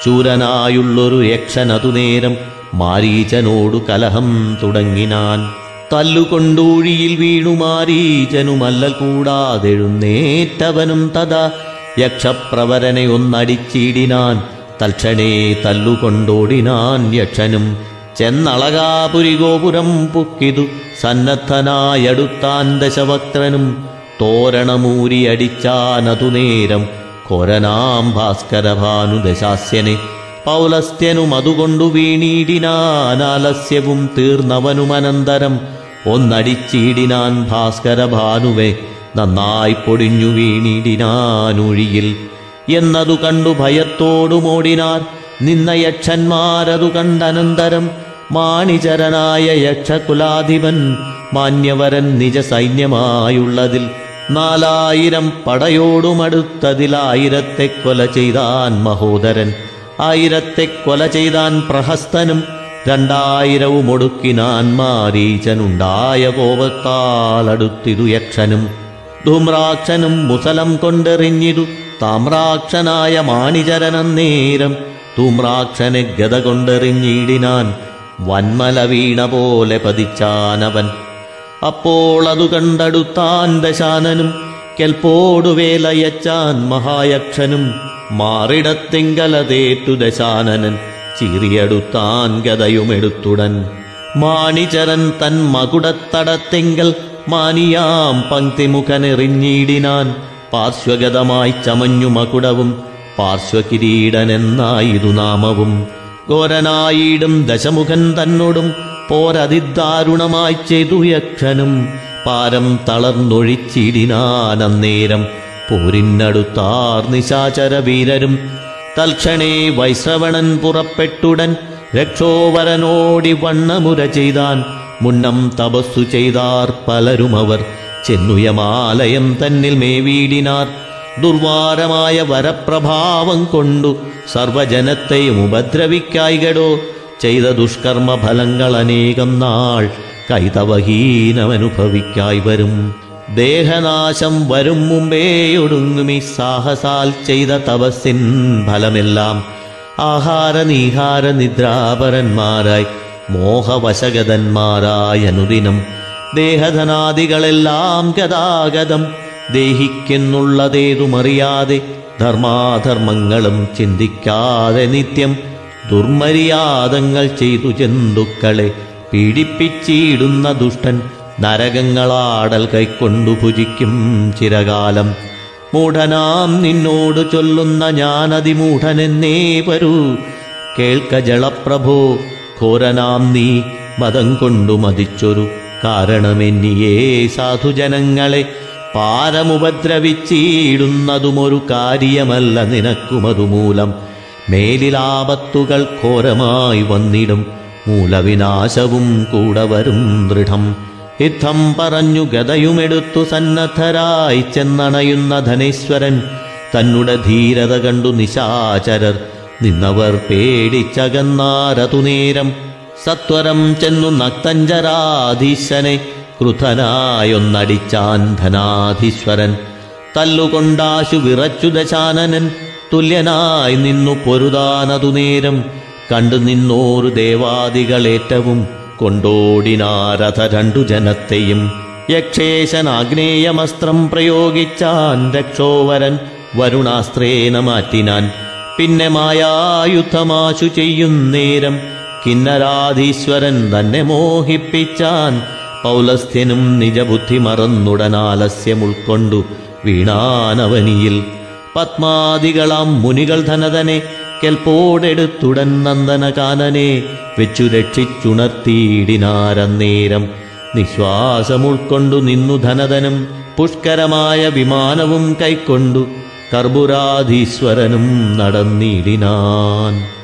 ശൂരനായുള്ളൊരു യക്ഷനതു നേരം മാരീചനോടു കലഹം തുടങ്ങിനാൻ. തല്ലുകൊണ്ടൂഴിയിൽ വീണു മാരീചനുമല്ല കൂടാതെഴുന്നേറ്റവനും തഥാ യക്ഷപ്രവരനെ ഒന്നടിച്ചിടിനാൻ. തൽക്ഷണേ തല്ലുകൊണ്ടോടിനാൻ യക്ഷനും. ചെന്നളകാപുരി ഗോപുരം പുക്കിതു സന്നദ്ധനായടുത്താൻ ദശവക്രനും. തോരണമൂരി അടിച്ചാനതു നേരം കൊരനാം ഭാസ്കരഭാനുദശാസ്യനെ പൗലസ്ത്യനും അതുകൊണ്ടു വീണീടിനാനാലസ്യവും തീർന്നവനുമനന്തരം ഒന്നടിച്ചീടിനാൻ ഭാസ്കരഭാനുവെ നന്നായി പൊടിഞ്ഞു വീണിടിനാനൊഴിയിൽ. എന്നതു കണ്ടു ഭയത്തോടുമോടിനാർ നിന്ന യക്ഷന്മാരതു കണ്ടനന്തരം മാണിചരനായ യക്ഷകുലാധിപൻ മാന്യവരൻ നിജ സൈന്യമായുള്ളതിൽ നാലായിരം പടയോടുമടുത്തതിലായിരത്തെ കൊല ചെയ്താൻ മഹോദരൻ. ആയിരത്തെ കൊല ചെയ്താൻ പ്രഹസ്തനും രണ്ടായിരവും ഒടുക്കിനാൻ മാരീചനുണ്ടായ കോപത്താൽ അടുത്തിതു യക്ഷനും. ധൂമ്രാക്ഷനും മുസലം കൊണ്ടെറിഞ്ഞിതു താമ്രാക്ഷനായ മാണിചരനന്നേരം ധൂമ്രാക്ഷനെ ഗത കൊണ്ടെറിഞ്ഞിടിനാൻ വന്മല വീണ പോലെ പതിച്ചാനവൻ. അപ്പോൾ അതു കണ്ടടുത്താൻ ദശാനനും കെൽപ്പോടുവേലയച്ചാൻ മഹായക്ഷനും മാറിടത്തിങ്കലതേറ്റു ദശാനനൻ ചീറിയടുത്താൻ ഗതയുമെടുത്തുടൻ. മാണിചരൻ തൻ മകുടത്തടത്തിങ്കൽ മാനിയാം പങ്ക്തിമുഖനെറിഞ്ഞിടിനാൻ. പാർശ്വഗതമായി ചമഞ്ഞു മകുടവും പാർശ്വകിരീടനെന്നായിതു നാമവും. ഘോരനായിടും ദശമുഖൻ തന്നോടും പോരതിദാരുണമായി ചെയ്തു യക്ഷനും പാരം തളർന്നൊഴിച്ചിടിനാൻ അന്നേരം പോരിന്നടുത്താർ നിശാചര വീരരും തൽക്ഷണേ വൈശ്രവണൻ പുറപ്പെട്ടുടൻ രക്ഷോവരനോടി വണ്ണമുര ചെയ്താൻ മുന്നം തപസ്സു ചെയ്താർ പലരും അവർ. ചെന്നുയമാലയം തന്നിൽ മേവീടിനാർ. ദുർവാരമായ വരപ്രഭാവം കൊണ്ടു സർവജനത്തെയും ഉപദ്രവിക്കായികടോ ചെയ്ത ദുഷ്കർമ്മ ഫലങ്ങൾ അനേകം നാൾ കൈതവഹീനമനുഭവിക്കായി വരും. ദേഹനാശം വരും മുമ്പേ ഒടുങ്ങുമി സാഹസാൽ ചെയ്ത തപസ്സിൻ ഫലമെല്ലാം ആഹാര നീഹാര നിദ്രാപരന്മാരായി മോഹവശഗതന്മാരായ അനുദിനം. ദേഹധനാദികളെല്ലാം ഗതാഗതം ദേഹിക്കുന്നുള്ളതേതുമറിയാതെ ധർമാധർമ്മങ്ങളും ചിന്തിക്കാതെ നിത്യം ദുർമര്യാദങ്ങൾ ചെയ്തു ജന്തുക്കളെ പീഡിപ്പിച്ചിടുന്ന ദുഷ്ടൻ നരകങ്ങളാടൽ കൈക്കൊണ്ടു ഭുജിക്കും ചിരകാലം. മൂഢനാം നിന്നോട് ചൊല്ലുന്ന ഞാനതിമൂഢനെന്നേ വരൂ. കേൾക്ക ജളപ്രഭോ ഘോരനാം നീ മതം കൊണ്ടു മതിച്ചൊരു കാരണമെന്നിയേ സാധുജനങ്ങളെ പാരമുപദ്രവിച്ചിടുന്നതുമൊരു കാര്യമല്ല നിനക്കുമതുമൂലം. മേലിലാപത്തുകൾ ഘോരമായി വന്നിടും. മൂലവിനാശവും കൂടെ വരും ദൃഢം. യുദ്ധം പറഞ്ഞു ഗതയുമെടുത്തു സന്നദ്ധരായി ചെന്നണയുന്ന ധനേശ്വരൻ. തന്നുടെ ധീരത കണ്ടു നിശാചരർ. നിന്നവർ പേടിച്ചകന്നാരതുനേരം. സത്വരം ചെന്നു നക്തഞ്ചരാധീശനെ ക്രുധനായൊന്നടിച്ചാൻ ധനാധീശ്വരൻ. തല്ലുകൊണ്ടാശു വിറച്ചു ദശാനനൻ. തുല്യനായി നിന്നു പൊരുതാനതു നേരം കണ്ടു നിന്നോരു ദേവാദികളേറ്റവും കൊണ്ടോടിനാരഥ രണ്ടു ജനത്തെയും. യക്ഷേശൻ ആഗ്നേയമസ്ത്രം പ്രയോഗിച്ചാൻ രക്ഷോവരൻ വരുണാസ്ത്രേന മാറ്റിനാൻ. പിന്നെ മായായുദ്ധമാശു ചെയ്യുന്നേരം കിന്നരാധീശ്വരൻ തന്നെ മോഹിപ്പിച്ചാൻ. പൗലസ്ഥ്യനും നിജബുദ്ധി മറന്നുടനാലസ്യം ഉൾക്കൊണ്ടു വീണാനവനിയിൽ പത്മാദികളാം മുനികൾ ധനതനെ കെൽപ്പോടെടുത്തുടൻ നന്ദനകാനനെ വെച്ചു രക്ഷിച്ചുണർത്തിയിടിനാരന്നേരം നിശ്വാസമുൾക്കൊണ്ടു നിന്നു ധനതനും പുഷ്കരമായ വിമാനവും കൈക്കൊണ്ടു കർബുരാധീശ്വരനും നടന്നിടിനാൻ.